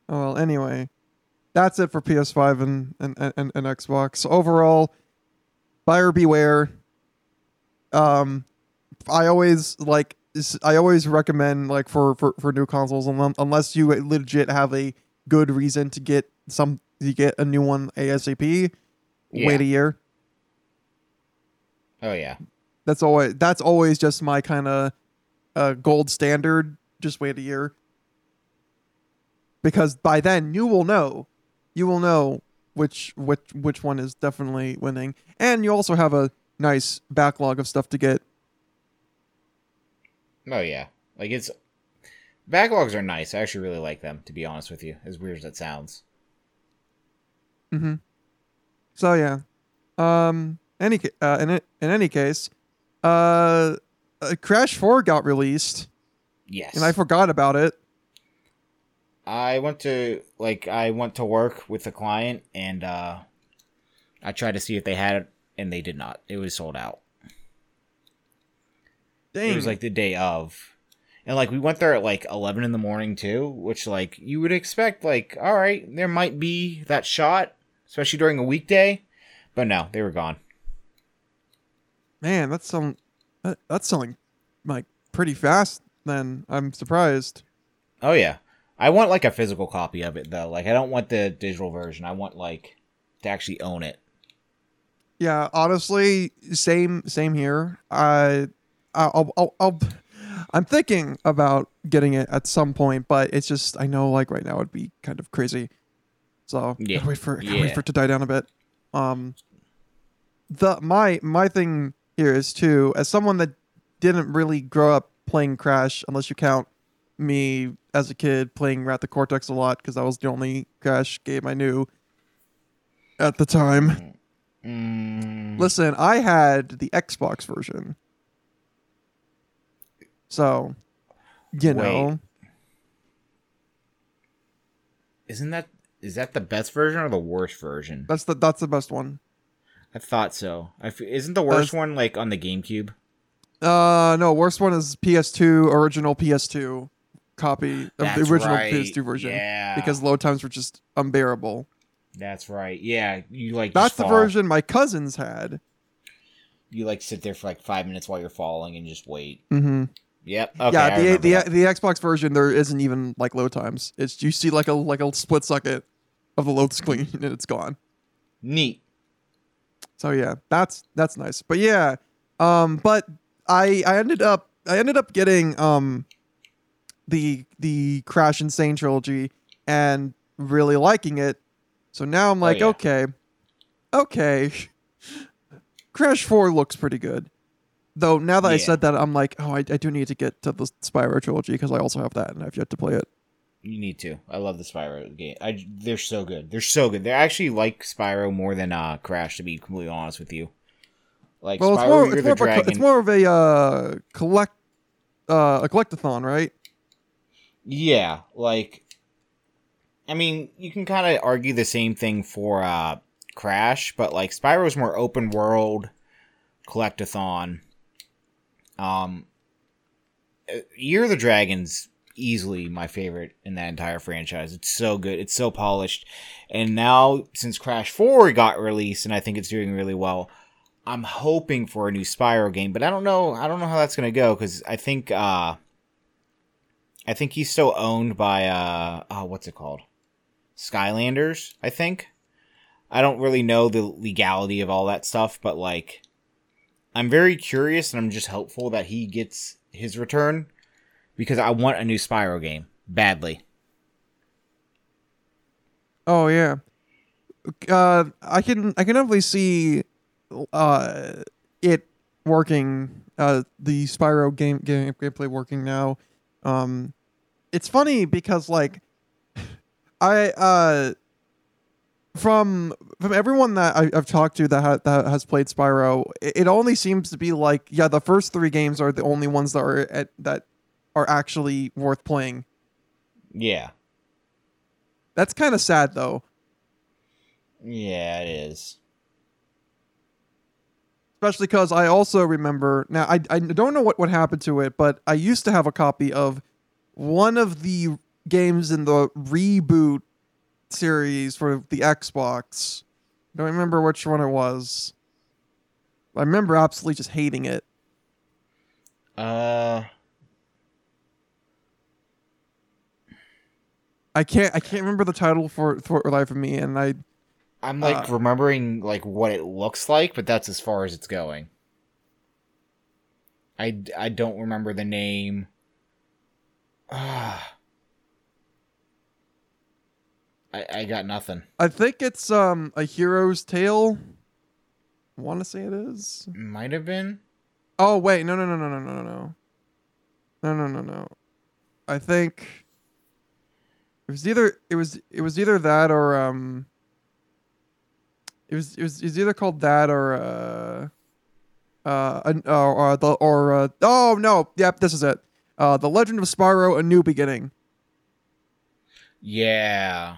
oh well anyway. That's it for ps5 and and, and, and xbox. So overall buyer beware. Um i always like i always recommend like for for, for new consoles unless, unless you legit have a good reason to get some you get a new one asap Yeah. wait a year Oh yeah. that's always that's always just my kind of uh, gold standard. Just wait a year, because by then you will know, you will know which which which one is definitely winning, and you also have a nice backlog of stuff to get. Oh yeah. Like it's backlogs are nice. I actually really like them, to be honest with you. As weird as it sounds. Mm-hmm. So yeah, um, any uh, in it in any case, uh, uh, Crash Four got released, Yes. and I forgot about it. I went to like I went to work with a client and uh I tried to see if they had it and they did not. It was sold out. Dang, It was like the day of. And like we went there at like 11 in the morning too, which like you would expect like all right, there might be that shot, especially during a weekday, but no, they were gone. Man, that's selling. That, that's selling like pretty fast. Then I'm surprised. Oh yeah. I want like a physical copy of it though. Like I don't want the digital version. I want like to actually own it. Yeah, honestly, same same here. I I'll I'll I'll, I'm thinking about getting it at some point, but it's just I know like right now it'd be kind of crazy. So Yeah. gotta wait for gotta Yeah. wait for it to die down a bit. Um, the my my thing here is too as someone that didn't really grow up playing Crash, unless you count me as a kid playing Wrath of Cortex a lot because that was the only Crash game I knew at the time. Mm, Listen, I had the Xbox version. So, you know, Wait. isn't that is that the best version or the worst version? that's the that's the best one. I thought so. I f- isn't the worst That's- one like on the GameCube? Uh no, worst one is PS2 original PS2 copy of That's the original right. PS2 version Yeah, because load times were just unbearable. that's right. Yeah, you like That's the version my cousins had. You like sit there for like five minutes while you're falling and just wait. Mhm. Yep. Okay, yeah, the the the Xbox version there isn't even like load times. It's you see like a like a split second of the load screen (laughs) and it's gone. neat. So yeah, that's that's nice. But yeah, um, but I I ended up I ended up getting um the the Crash N. Sane trilogy and really liking it. So now I'm like, yeah. okay, okay, (laughs) Crash Four looks pretty good. Though now that I said that, I'm like, oh, I, I do need to get to the Spyro trilogy because I also have that and I've yet to play it. You need to. I love the Spyro game. I, they're so good. They're so good. They actually like Spyro more than uh, Crash, to be completely honest with you. Like Well, Spyro, it's more it's more, of a, dragon. co- it's more of a uh, collect uh, a collectathon, right? Yeah, like I mean, you can kind of argue the same thing for uh Crash, but like Spyro's more open world collectathon. Um Year of the Dragons easily my favorite in that entire franchise. It's so good. It's so polished. And now since Crash 4 got released and I think it's doing really well, I'm hoping for a new Spyro game, but I don't know I don't know how that's going to go cuz I think uh I think he's still owned by uh oh, what's it called? Skylanders, I think. I don't really know the legality of all that stuff, but like I'm very curious and I'm just hopeful that he gets his return because I want a new Spyro game badly. Oh yeah. Uh, I can I can definitely see uh it working uh the Spyro game game gameplay working now. Um it's funny because like (sighs) I uh from from everyone that I, I've talked to that ha- that has played Spyro, it, it only seems to be like yeah, the first three games are the only ones that are at, that are actually worth playing. Yeah. That's kind of sad though. Yeah, it is. especially because I also remember now I, I don't know what, what happened to it, but I used to have a copy of one of the games in the reboot series for the Xbox. I Don't remember which one it was. I remember absolutely just hating it. Uh I can't I can't remember the title for for life of me, and I I'm like Uh, remembering like what it looks like, but that's as far as it's going. I, I don't remember the name. (sighs) Ah. I, I got nothing. I think it's um a hero's tale. Want to say it is. Might have been. Oh wait, no no no no no no no. No no no no. I think it was either it was it was either that or um it was it was, it was either called that or uh uh, uh, uh, the, or uh, oh no, yep, this is it. Uh, the Legend of Spyro: A New Beginning. Yeah.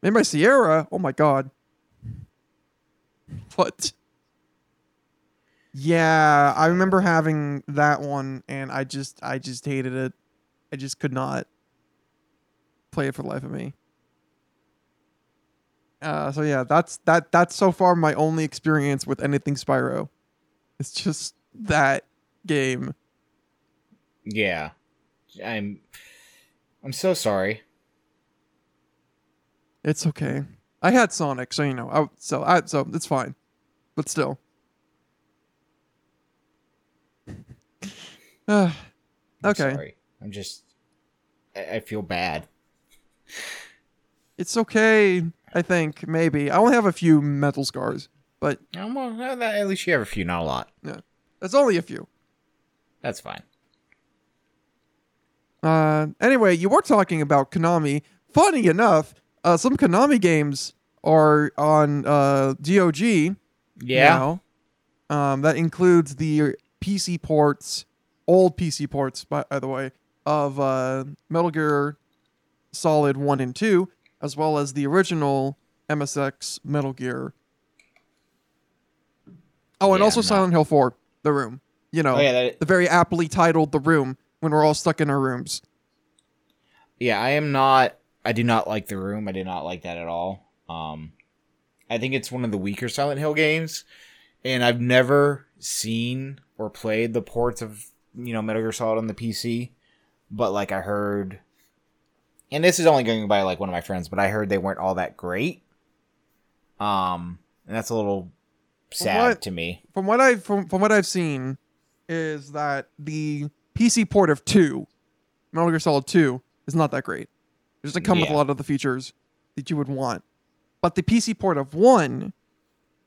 By Sierra. Oh my god. (laughs) What? Yeah, I remember having that one and I just I just hated it. I just could not play it for the life of me. Uh so yeah, that's that that's so far my only experience with anything Spyro. It's just that game. Yeah. I'm I'm so sorry. It's okay. I had Sonic, so you know, I, so I so it's fine. But still. Uh, (sighs) I'm (sighs) Okay. Sorry. I'm just. I, I feel bad. it's okay. I think maybe I only have a few mental scars, but well, at least you have a few, not a lot. Yeah, that's only a few. That's fine. Uh, anyway, you were talking about Konami. Funny enough, uh, some Konami games are on uh, GOG Yeah. now. Um, that includes the PC ports, old PC ports, by, by the way, of uh, Metal Gear Solid 1 and 2, as well as the original MSX Metal Gear. Oh, and Yeah, also Silent Hill 4, The Room. You know, Oh yeah. That, the very aptly titled The Room when we're all stuck in our rooms. yeah. I am not. I do not like the room. I did not like that at all. Um, I think it's one of the weaker Silent Hill games, and I've never seen or played the ports of you know Metal Gear Solid on the PC. But like I heard, and this is only going by like one of my friends, but I heard they weren't all that great. Um, and that's a little sad what- to me. from what I've from, from what I've seen, is that the PC port of two, Metal Gear Solid Two, is not that great. It doesn't come with a lot of the features that you would want, but the PC port of one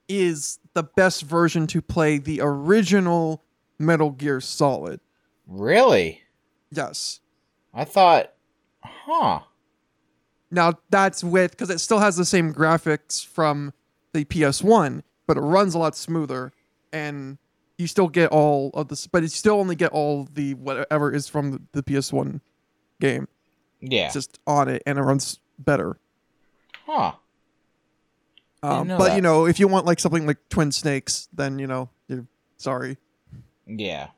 is the best version to play the original Metal Gear Solid. Really, Yes. I thought, huh? Now that's with because it still has the same graphics from the PS1, but it runs a lot smoother, and you still get all of this, but you still only get all the whatever is from the, the PS1 game. Yeah, It's just on it, and it runs better. huh? Um, but that. you know, if you want like something like Twin Snakes, then you know, you're sorry. Yeah.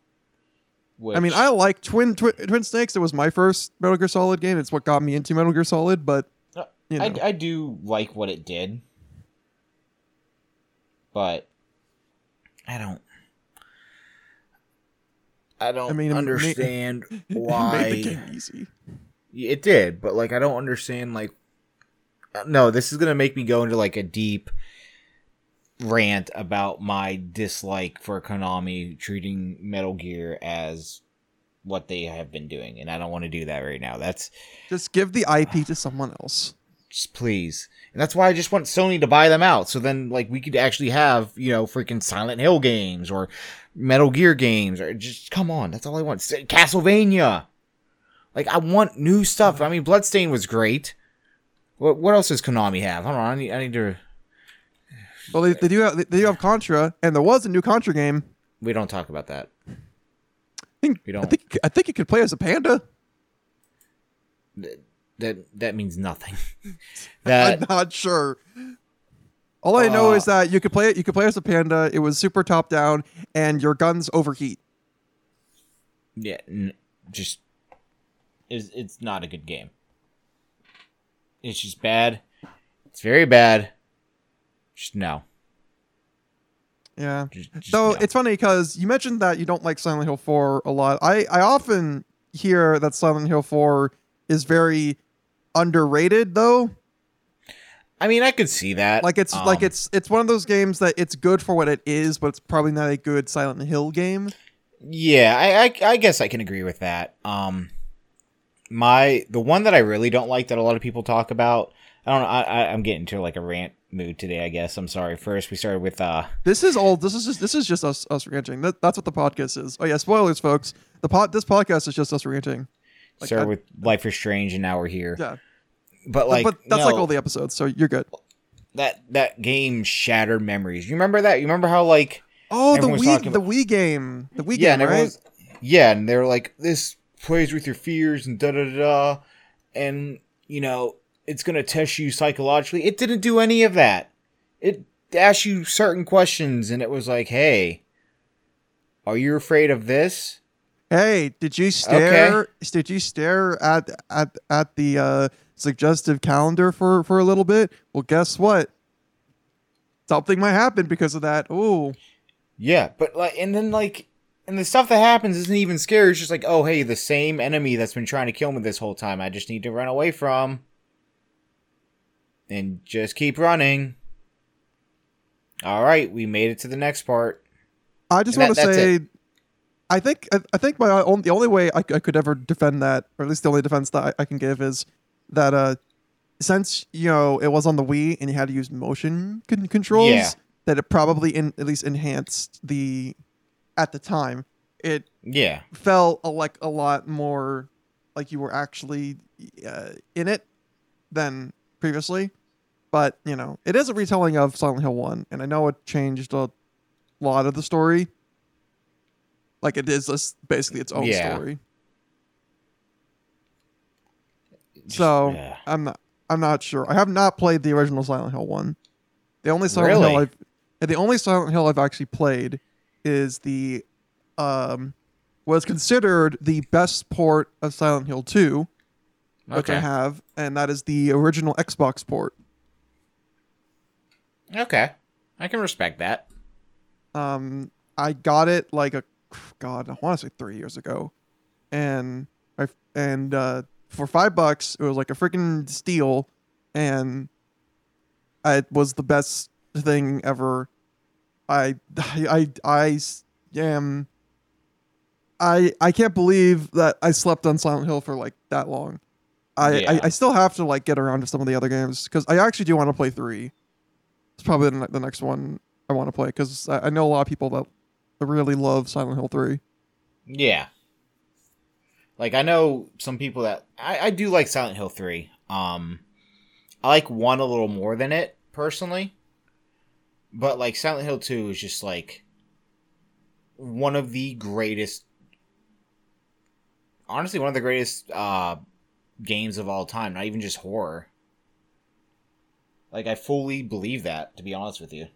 I mean, I like Twin Twi- Twin Snakes. It was my first Metal Gear Solid game. It's what got me into Metal Gear Solid. But Uh, you know. I, I do like what it did, but I don't. I don't I mean, it understand (laughs) it why made the game easy. It did, but like I don't understand. Like, uh, no, this is gonna make me go into like a deep rant about my dislike for Konami treating Metal Gear as what they have been doing, and I don't want to do that right now. That's Just give the IP to someone else. just please. And that's why I just want Sony to buy them out. So then like we could actually have, you know, freaking Silent Hill games or Metal Gear games or just come on. That's all I want. Castlevania. Like I want new stuff. I mean, Bloodstain was great. What what else does Konami have? Hold on, I need I need to Well, they, they do have, they do have Contra, and there was a new Contra game. we don't talk about that. I think We I don't. think I think you could play as a panda. That that means nothing. (laughs) that I'm not sure. All I know Uh, is that you could play it. You could play as a panda. It was super top down, and your guns overheat. yeah, n- just is it's not a good game. It's just bad. It's very bad. Just no. Yeah. Just, just So no. it's funny because you mentioned that you don't like Silent Hill 4 a lot. I, I often hear that Silent Hill 4 is very underrated though. I mean, I could see that. Like it's like Um, it's it's one of those games that it's good for what it is, but it's probably not a good Silent Hill game. Yeah, I, I I guess I can agree with that. Um, my the one that I really don't like that a lot of people talk about. I don't know. I, I I'm getting to like a rant mood today. I guess I'm sorry. First, we started with uh This is all this is just this is just us us ranting. That, that's what the podcast is. Oh yeah, spoilers folks. The pod this podcast is just us ranting. Like, started I- with Life is Strange, and now we're here. Yeah. But like, but that's like all the episodes, so you're good. that that game shattered memories. You remember that? You remember how like Oh, the Wii the about- Wii game. The Wii yeah, game, right? yeah, and they're like this plays with your fears and da da da, and you know it's gonna test you psychologically. It didn't do any of that. It asked you certain questions, and it was like, hey, are you afraid of this? Hey, did you stare? Did you stare at at at the uh, suggestive calendar for for a little bit? Well, guess what? Something might happen because of that. Ooh, Yeah, but like, and then like, and the stuff that happens isn't even scary. It's just like, oh, hey, the same enemy that's been trying to kill me this whole time. I just need to run away from, and just keep running. All right, we made it to the next part. I just want to that- say, I think I, I think my own, the only way I, I could ever defend that, or at least the only defense that I, I can give is that uh, since you know it was on the Wii and you had to use motion con- controls, Yeah. that it probably in, at least enhanced the at the time it Yeah. felt a, like a lot more like you were actually uh, in it than previously. But you know, it is a retelling of Silent Hill One, and I know it changed a lot of the story. Like it is this basically its own Yeah. story. Just- So yeah. I'm not. I'm not sure. I have not played the original Silent Hill one. The only Silent Hill I've the only Silent Hill I've actually played is the um was considered the best port of Silent Hill 2, which I have, and that is the original Xbox port. Okay. I can respect that. Um, I got it like a God, I want to say three years ago, and I and uh, for five bucks, it was like a freaking steal, and it was the best thing ever. I I I am. I I can't believe that I slept on Silent Hill for like that long. I, Yeah. I, I still have to like get around to some of the other games because I actually do want to play three. It's probably the, the next one I want to play because I, I know a lot of people that really love Silent Hill 3. Yeah. Like I know some people that I, I do like Silent Hill 3. Um I like one a little more than it, personally. But like Silent Hill 2 is just like one of the greatest honestly one of the greatest uh games of all time, not even just horror. Like I fully believe that, to be honest with you.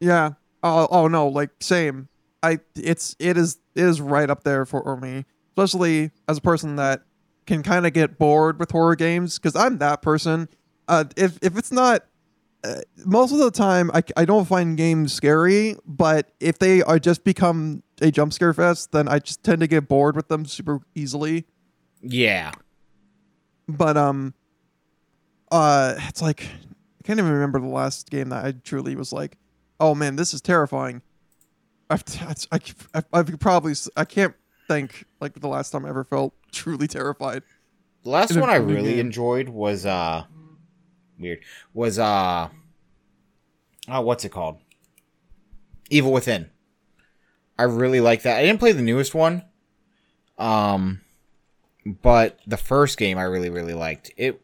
Yeah. Oh, oh no, like same. I it's it is it is right up there for me, especially as a person that can kind of get bored with horror games because I'm that person. Uh, if if it's not uh, most of the time, I, I don't find games scary, but if they are just become a jump scare fest, then I just tend to get bored with them super easily. Yeah. but um uh it's like i can't even remember the last game that i truly was like oh man this is terrifying i've it's- I, I, I could probably i can't think like the last time i ever felt (laughs) truly terrified The last one I really game. enjoyed was uh weird. Was uh oh what's it called? Evil Within. I really like that. I didn't play the newest one. Um but the first game I really, really liked. It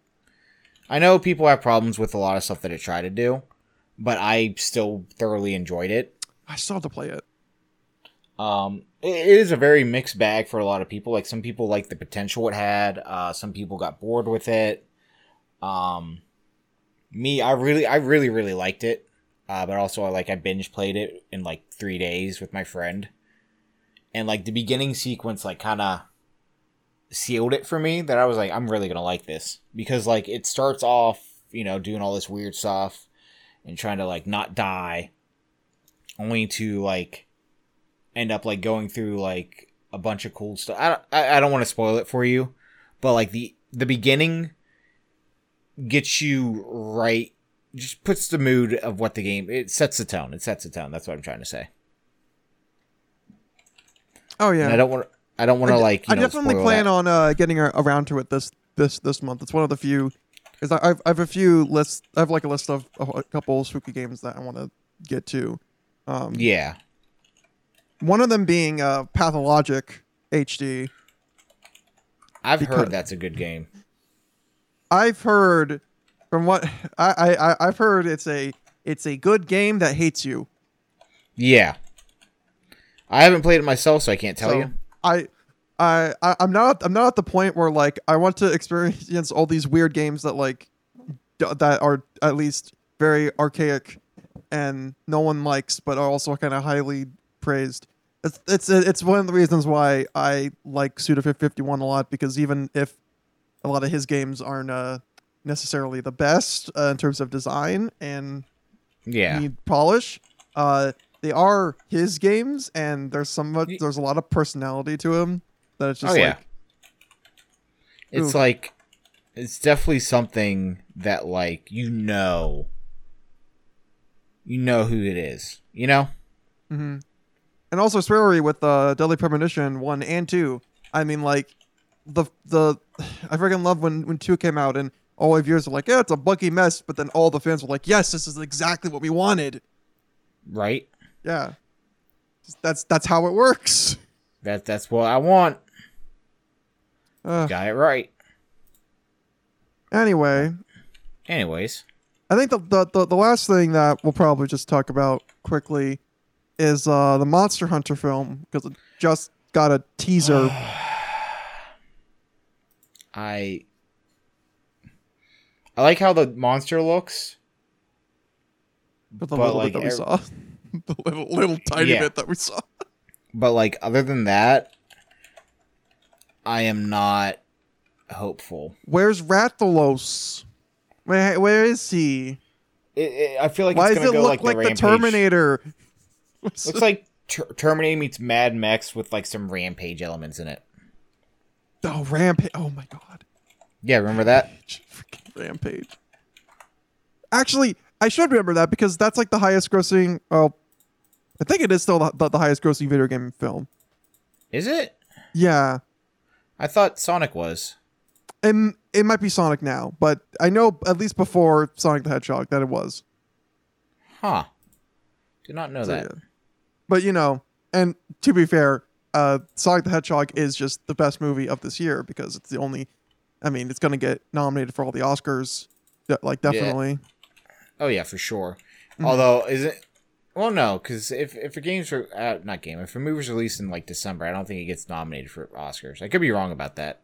I know people have problems with a lot of stuff that it tried to do, but I still thoroughly enjoyed it. i still have to play it Um, it it is a very mixed bag for a lot of people. Like some people like the potential it had. Uh, some people got bored with it. Um, me, I really, I really, really liked it. Uh, but also I like I binge played it in like three days with my friend, and like the beginning sequence like kind of sealed it for me that I was like I'm really gonna like this because like it starts off you know doing all this weird stuff and trying to like not die, only to like end up like going through like a bunch of cool stuff. I don't, I, I don't want to spoil it for you, but like the the beginning gets you right, just puts the mood of what the game. It sets the tone. It sets the tone. That's what I'm trying to say. oh yeah And I don't want. I don't want to like. You I know, definitely plan that. on uh, getting around to it this this this month. It's one of the few because I've I have a few lists. I have like a list of a, a couple spooky games that I want to get to. Um, Yeah. One of them being uh, Pathologic HD. I've Because- heard that's a good game. I've heard from what I, I I've heard it's a it's a good game that hates you. Yeah. I haven't played it myself, so I can't tell So, you. I, I, I, I'm not, I'm not at the point where like I want to experience all these weird games that like d- that are at least very archaic and no one likes, but are also kind of highly praised. It's, it's, it's one of the reasons why I like Suda 51 a lot because even if a lot of his games aren't uh, necessarily the best uh, in terms of design and Yeah. need polish. Uh, they are his games, and there's some there's a lot of personality to him that it's just Oh, yeah. like It's Oof. like it's definitely something that like you know you know who it is, you know? mhm. and also Swery with uh, Deadly Premonition one and two. I mean, like the the (sighs) I freaking love when when two came out and all of viewers were like, yeah, it's a buggy mess, but then all the fans were like, yes, this is exactly what we wanted. Right. Yeah, that's that's how it works. That that's what I want. Uh, Got it right. anyway, Anyways, I think the, the the the last thing that we'll probably just talk about quickly is uh the Monster Hunter film because it just got a teaser. (sighs) I I like how the monster looks. But the But, little like, bit that we ev- saw, (laughs) the little little tiny Yeah. bit that we saw. But like other than that, I am not hopeful. Where's Rathalos? Where where is he? It, it- I feel like Why it's does it go look like, like, the, the. Terminator? Looks like Ter- Terminator meets Mad Max with like some Rampage elements in it. Oh, Rampage! Oh my god, Yeah, remember that? freaking Rampage! Actually, I should remember that because that's like the highest grossing. Oh, I think it is still the, the, the highest grossing video game film. Is it? Yeah, I thought Sonic was. and it might be Sonic now, but I know at least before Sonic the Hedgehog that it was. Huh. Do not know So, that. yeah. But you know, and to be fair, uh, Sonic the Hedgehog is just the best movie of this year because it's the only. I mean, it's going to get nominated for all the Oscars. de- Like definitely. Oh yeah, for sure. Mhm. Although is it? Well, no, because if if a game's re- uh, not game, if a movie's released in like December, I don't think it gets nominated for Oscars. I could be wrong about that.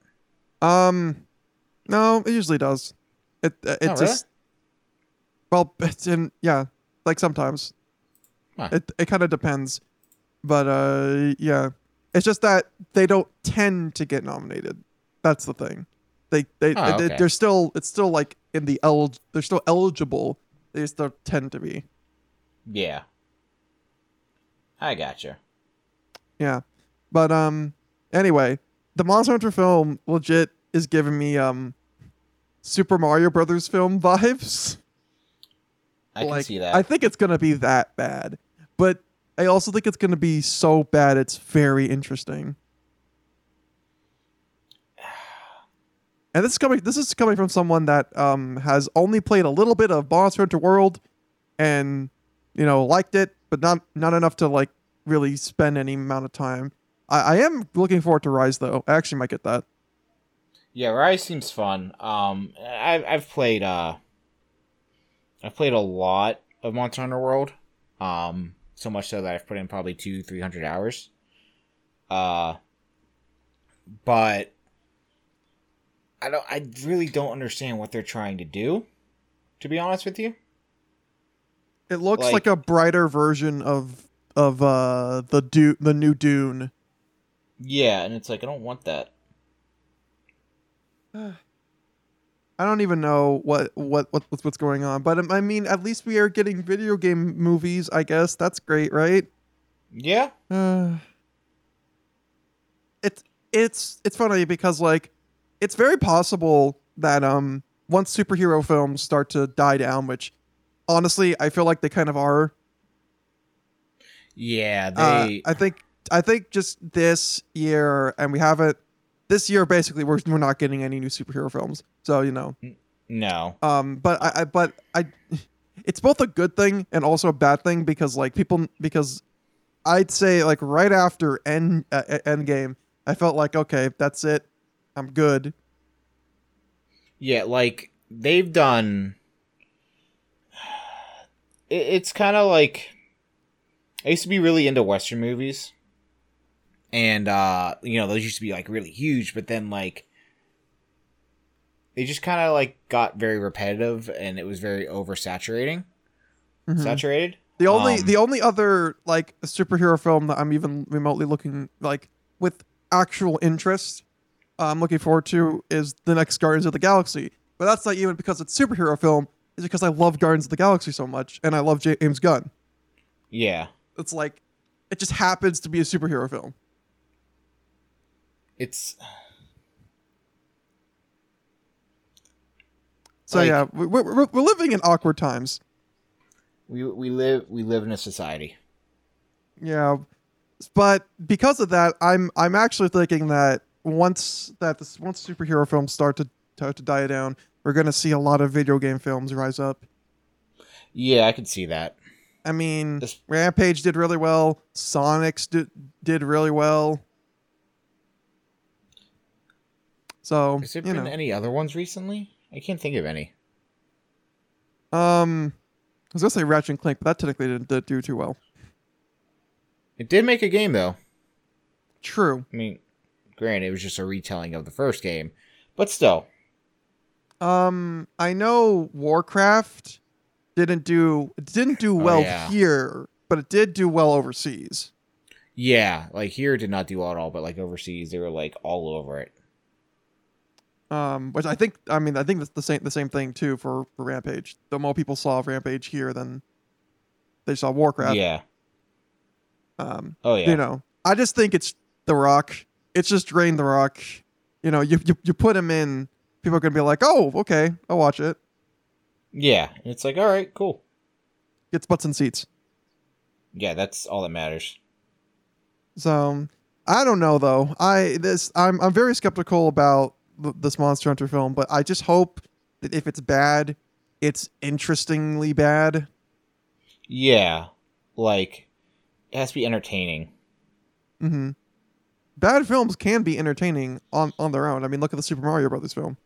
Um, no, it usually does. It uh, it Oh, really? just. Well, it's in yeah, like sometimes. Huh. It it kind of depends, but uh, yeah, it's just that they don't tend to get nominated. That's the thing. They they, Oh, they okay. they're still it's still like in the el they're still eligible. They just don't tend to be. Yeah. I gotcha. Yeah, but um, anyway, the Monster Hunter film legit is giving me um, Super Mario Brothers film vibes. I like, can see that. I think it's gonna be that bad, but I also think it's gonna be so bad it's very interesting. (sighs) And this is coming. This is coming from someone that um, has only played a little bit of Monster Hunter World, and you know liked it, but not not enough to like really spend any amount of time. I, I am looking forward to Rise though. I actually might get that. Yeah, Rise seems fun. Um, I've I've played uh, I've played a lot of Monster Hunter World. Um, so much so that I've put in probably two, three hundred hours. Uh, but I don't. I really don't understand what they're trying to do. To be honest with you, It looks Like- like, a brighter version of of uh the do the new Dune. yeah, and it's like I don't want that. (sighs) (sighs) I don't even know what what what what's what's going on, but um, I mean, at least we are getting video game movies. I guess that's great, right? Yeah, Uh, it's it's it's funny because like it's very possible that um once superhero films start to die down, which honestly I feel like they kind of are. yeah. Uh, They I think I think just this year, and we haven't. This year, basically, we're we're not getting any new superhero films. So you know, no. um, but I, I but I, (laughs) it's both a good thing and also a bad thing because like people because I'd say like right after end uh, uh, Endgame, I felt like okay, that's it, I'm good. Yeah, like they've done. (sighs) It, it's kind of like I used to be really into Western movies, and uh, you know those used to be like really huge, but then like they just kind of like got very repetitive, and it was very oversaturating. Mhm. Saturated. The only Um, the only other like superhero film that I'm even remotely looking like with actual interest uh, I'm looking forward to is the next Guardians of the Galaxy. But that's not even because it's a superhero film. It's because I love Guardians of the Galaxy so much and I love James Gunn. Yeah, It's like it just happens to be a superhero film. It's So Like- yeah, we- we're, we're, we're living in awkward times. we we live we live in a society. Yeah. but because of that, I'm I'm actually thinking that once that this once superhero films start to start to die down, we're gonna see a lot of video game films rise up. Yeah, I could see that. I mean, This- Rampage did really well. Sonics did did really well. So Has there been know, any other ones recently? I can't think of any. um, I was gonna say Ratchet and Clank, but that technically didn't, didn't do too well. It did make a game though. True. I mean, granted, it was just a retelling of the first game, but still. Um, I know Warcraft didn't do it didn't do Oh, well yeah. here, but it did do well overseas. Yeah, like here it did not do well at all, but like overseas they were like all over it. Um, which I think I mean I think that's the same the same thing too for, for Rampage. The more people saw Rampage here than they saw Warcraft. Yeah. Um, Oh yeah. you know, I just think it's The Rock. It's just Dwayne The Rock. You know, you you, you put him in, people are gonna be like, oh, okay, I'll watch it. Yeah. And it's like, all right, cool. Gets butts and seats. Yeah, that's all that matters. So I don't know though. I this I'm I'm very skeptical about this Monster Hunter film, but I just hope that if it's bad, it's interestingly bad. Yeah. Like it has to be entertaining. Mm-hmm. Bad films can be entertaining on on their own. I mean, look at the Super Mario Brothers film.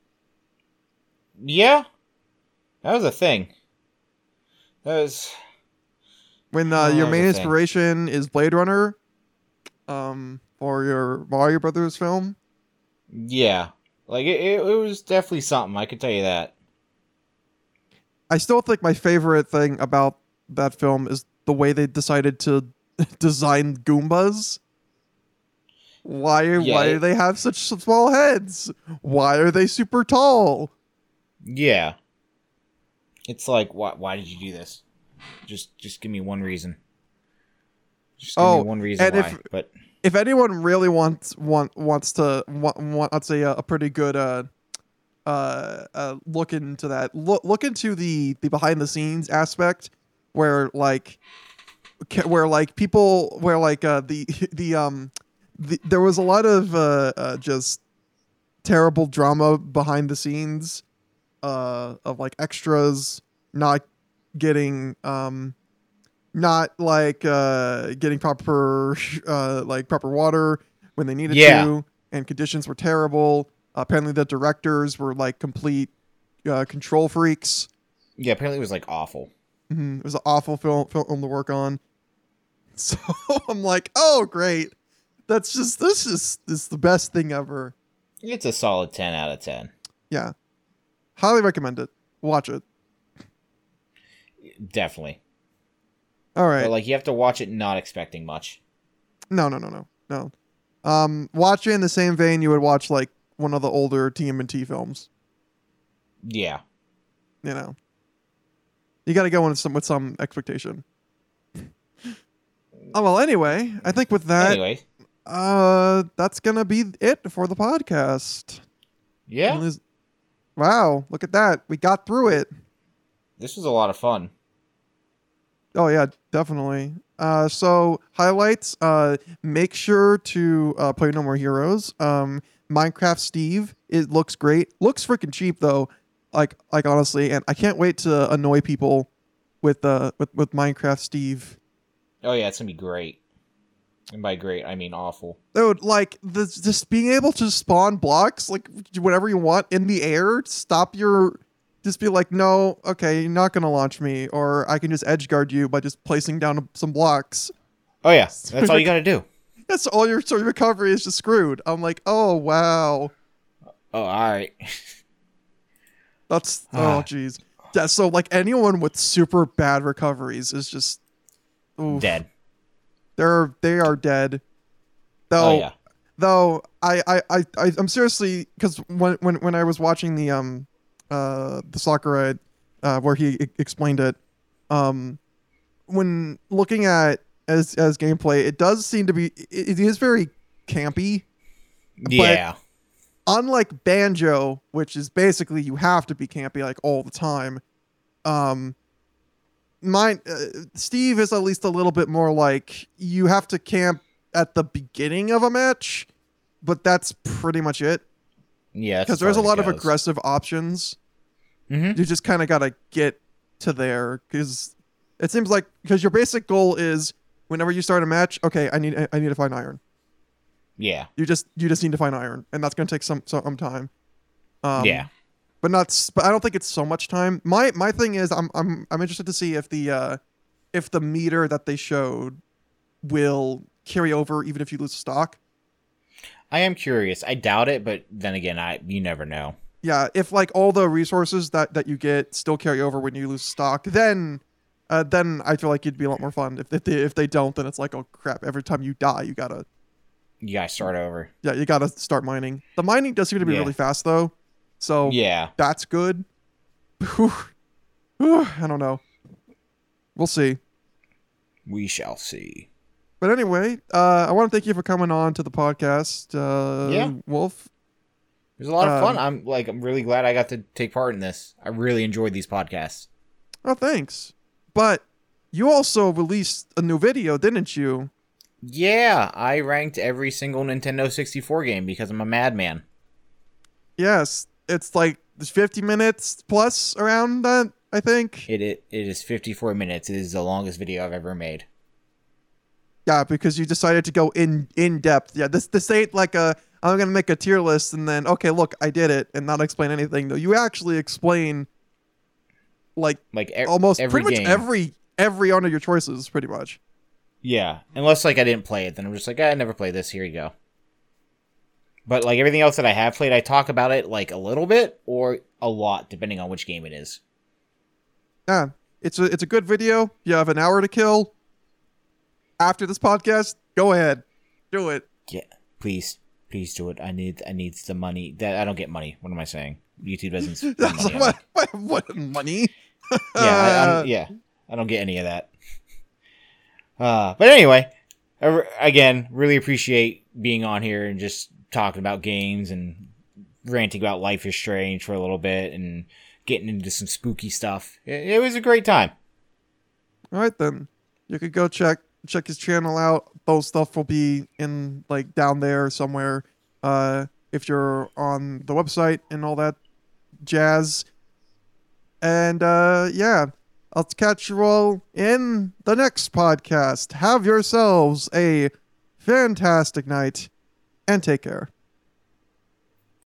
Yeah. That was a thing. That was When uh, your main inspiration is Blade Runner, um, or your Mario Brothers film, yeah. Like it, it, it was definitely something, I can tell you that. I still think my favorite thing about that film is the way they decided to (laughs) design Goombas. Why Yeah, why it- do they have such small heads? Why are they super tall? Yeah. It's like why why did you do this? Just just give me one reason. Just give Oh, me one reason why. if- but If anyone really wants want wants to want, I'd say a, a pretty good uh uh, uh look into that look look into the the behind the scenes aspect where like where like people where like uh the (laughs) the um the, there was a lot of uh, uh just terrible drama behind the scenes uh of like extras not getting um not like uh getting proper uh like proper water when they needed Yeah. to and conditions were terrible apparently the directors were like complete uh, control freaks yeah, apparently it was like awful. Mhm. It was an awful film film to work on. (laughs) So I'm like, oh great, that's just this is this is the best thing ever. It's a solid ten out of ten. Yeah, highly recommend it. Watch it. Definitely. All right. But like you have to watch it not expecting much. no, no, no, no, no. Um, watch it in the same vein you would watch like one of the older TMNT films. Yeah. You know, you got to go in with some with some expectation. (laughs) Oh well. Anyway, I think with that, anyway. uh, that's gonna be it for the podcast. Yeah. Wow, look at that. We got through it. This was a lot of fun. Oh yeah, definitely. Uh, so highlights. Uh, make sure to uh, play No More Heroes. Um, Minecraft Steve. It looks great. Looks freaking cheap though. Like like honestly, and I can't wait to annoy people with uh with with Minecraft Steve. Oh yeah, it's gonna be great. And by great, I mean awful. Dude, like the just being able to spawn blocks like whatever you want in the air. Stop your. Just be like, no, okay, you're not gonna launch me, or I can just edge guard you by just placing down some blocks. Oh yeah, that's (laughs) all you gotta do. That's all your recovery is just screwed. I'm like, oh wow, Oh, all right. (laughs) that's (sighs) oh jeez. Yeah, so like anyone with super bad recoveries is just oof, Dead. They're they are dead. Though Oh yeah. though I I I I- I'm seriously because when when when I was watching the um uh the Sakurai uh where he e- explained it um when looking at as as gameplay it does seem to be it, it is very campy Yeah. unlike banjo which is basically you have to be campy like all the time um mine uh, steve is at least a little bit more like you have to camp at the beginning of a match, but that's pretty much it. Yeah, Because there's a lot of aggressive options. hmm You just kind of got to get to there because it seems like because your basic goal is whenever you start a match, okay, I need I need to find iron. Yeah, You just you just need to find iron, and that's gonna take some some time. Um, yeah. but not. But I don't think it's so much time. My my thing is, I'm I'm I'm interested to see if the uh, if the meter that they showed will carry over even if you lose stock. I am curious. I doubt it, but then again, I you never know. Yeah, if like all the resources that that you get still carry over when you lose stock, then. Uh, then I feel like it'd be a lot more fun. If, if they if they don't, then it's like, oh crap! Every time you die, you gotta You gotta start over. yeah, you gotta start mining. The mining does seem to be Yeah. really fast though, so Yeah, that's good. Whew. Whew, I don't know. We'll see. we shall see. But anyway, uh, I want to thank you for coming on to the podcast, uh, Yeah. Wolf. It was a lot of fun. Um, I'm like, I'm really glad I got to take part in this. I really enjoyed these podcasts. Oh, thanks. But you also released a new video, didn't you? Yeah, I ranked every single Nintendo 64 game because I'm a madman. Yes, it's like 50 minutes plus around that, I think. It, it it is 54 minutes. It is the longest video I've ever made. Yeah, because you decided to go in in depth. Yeah, this this ain't like a I'm gonna make a tier list and then okay, look, I did it and not explain anything. Though you actually explain like Like e- almost every pretty game. much every every one of your choices, pretty much. Yeah, unless like I didn't play it, then I'm just like "Ah, I never played this. Here you go. But like everything else that I have played, I talk about it like a little bit or a lot, depending on which game it is. Yeah, it's a it's a good video. You have an hour to kill. After this podcast, go ahead, do it. Yeah, please, please do it. I need I need the money. That I don't get money. What am I saying? YouTube doesn't. (laughs) money what, what, what money? yeah, I, yeah, I don't get any of that. Uh, but anyway, again, really appreciate being on here and just talking about games and ranting about Life is Strange for a little bit and getting into some spooky stuff. It, it was a great time. All right then, you could go check check his channel out. Those stuff will be in like down there somewhere. Uh, if you're on the website and all that jazz. And uh, yeah, I'll catch you all in the next podcast. Have yourselves a fantastic night and take care.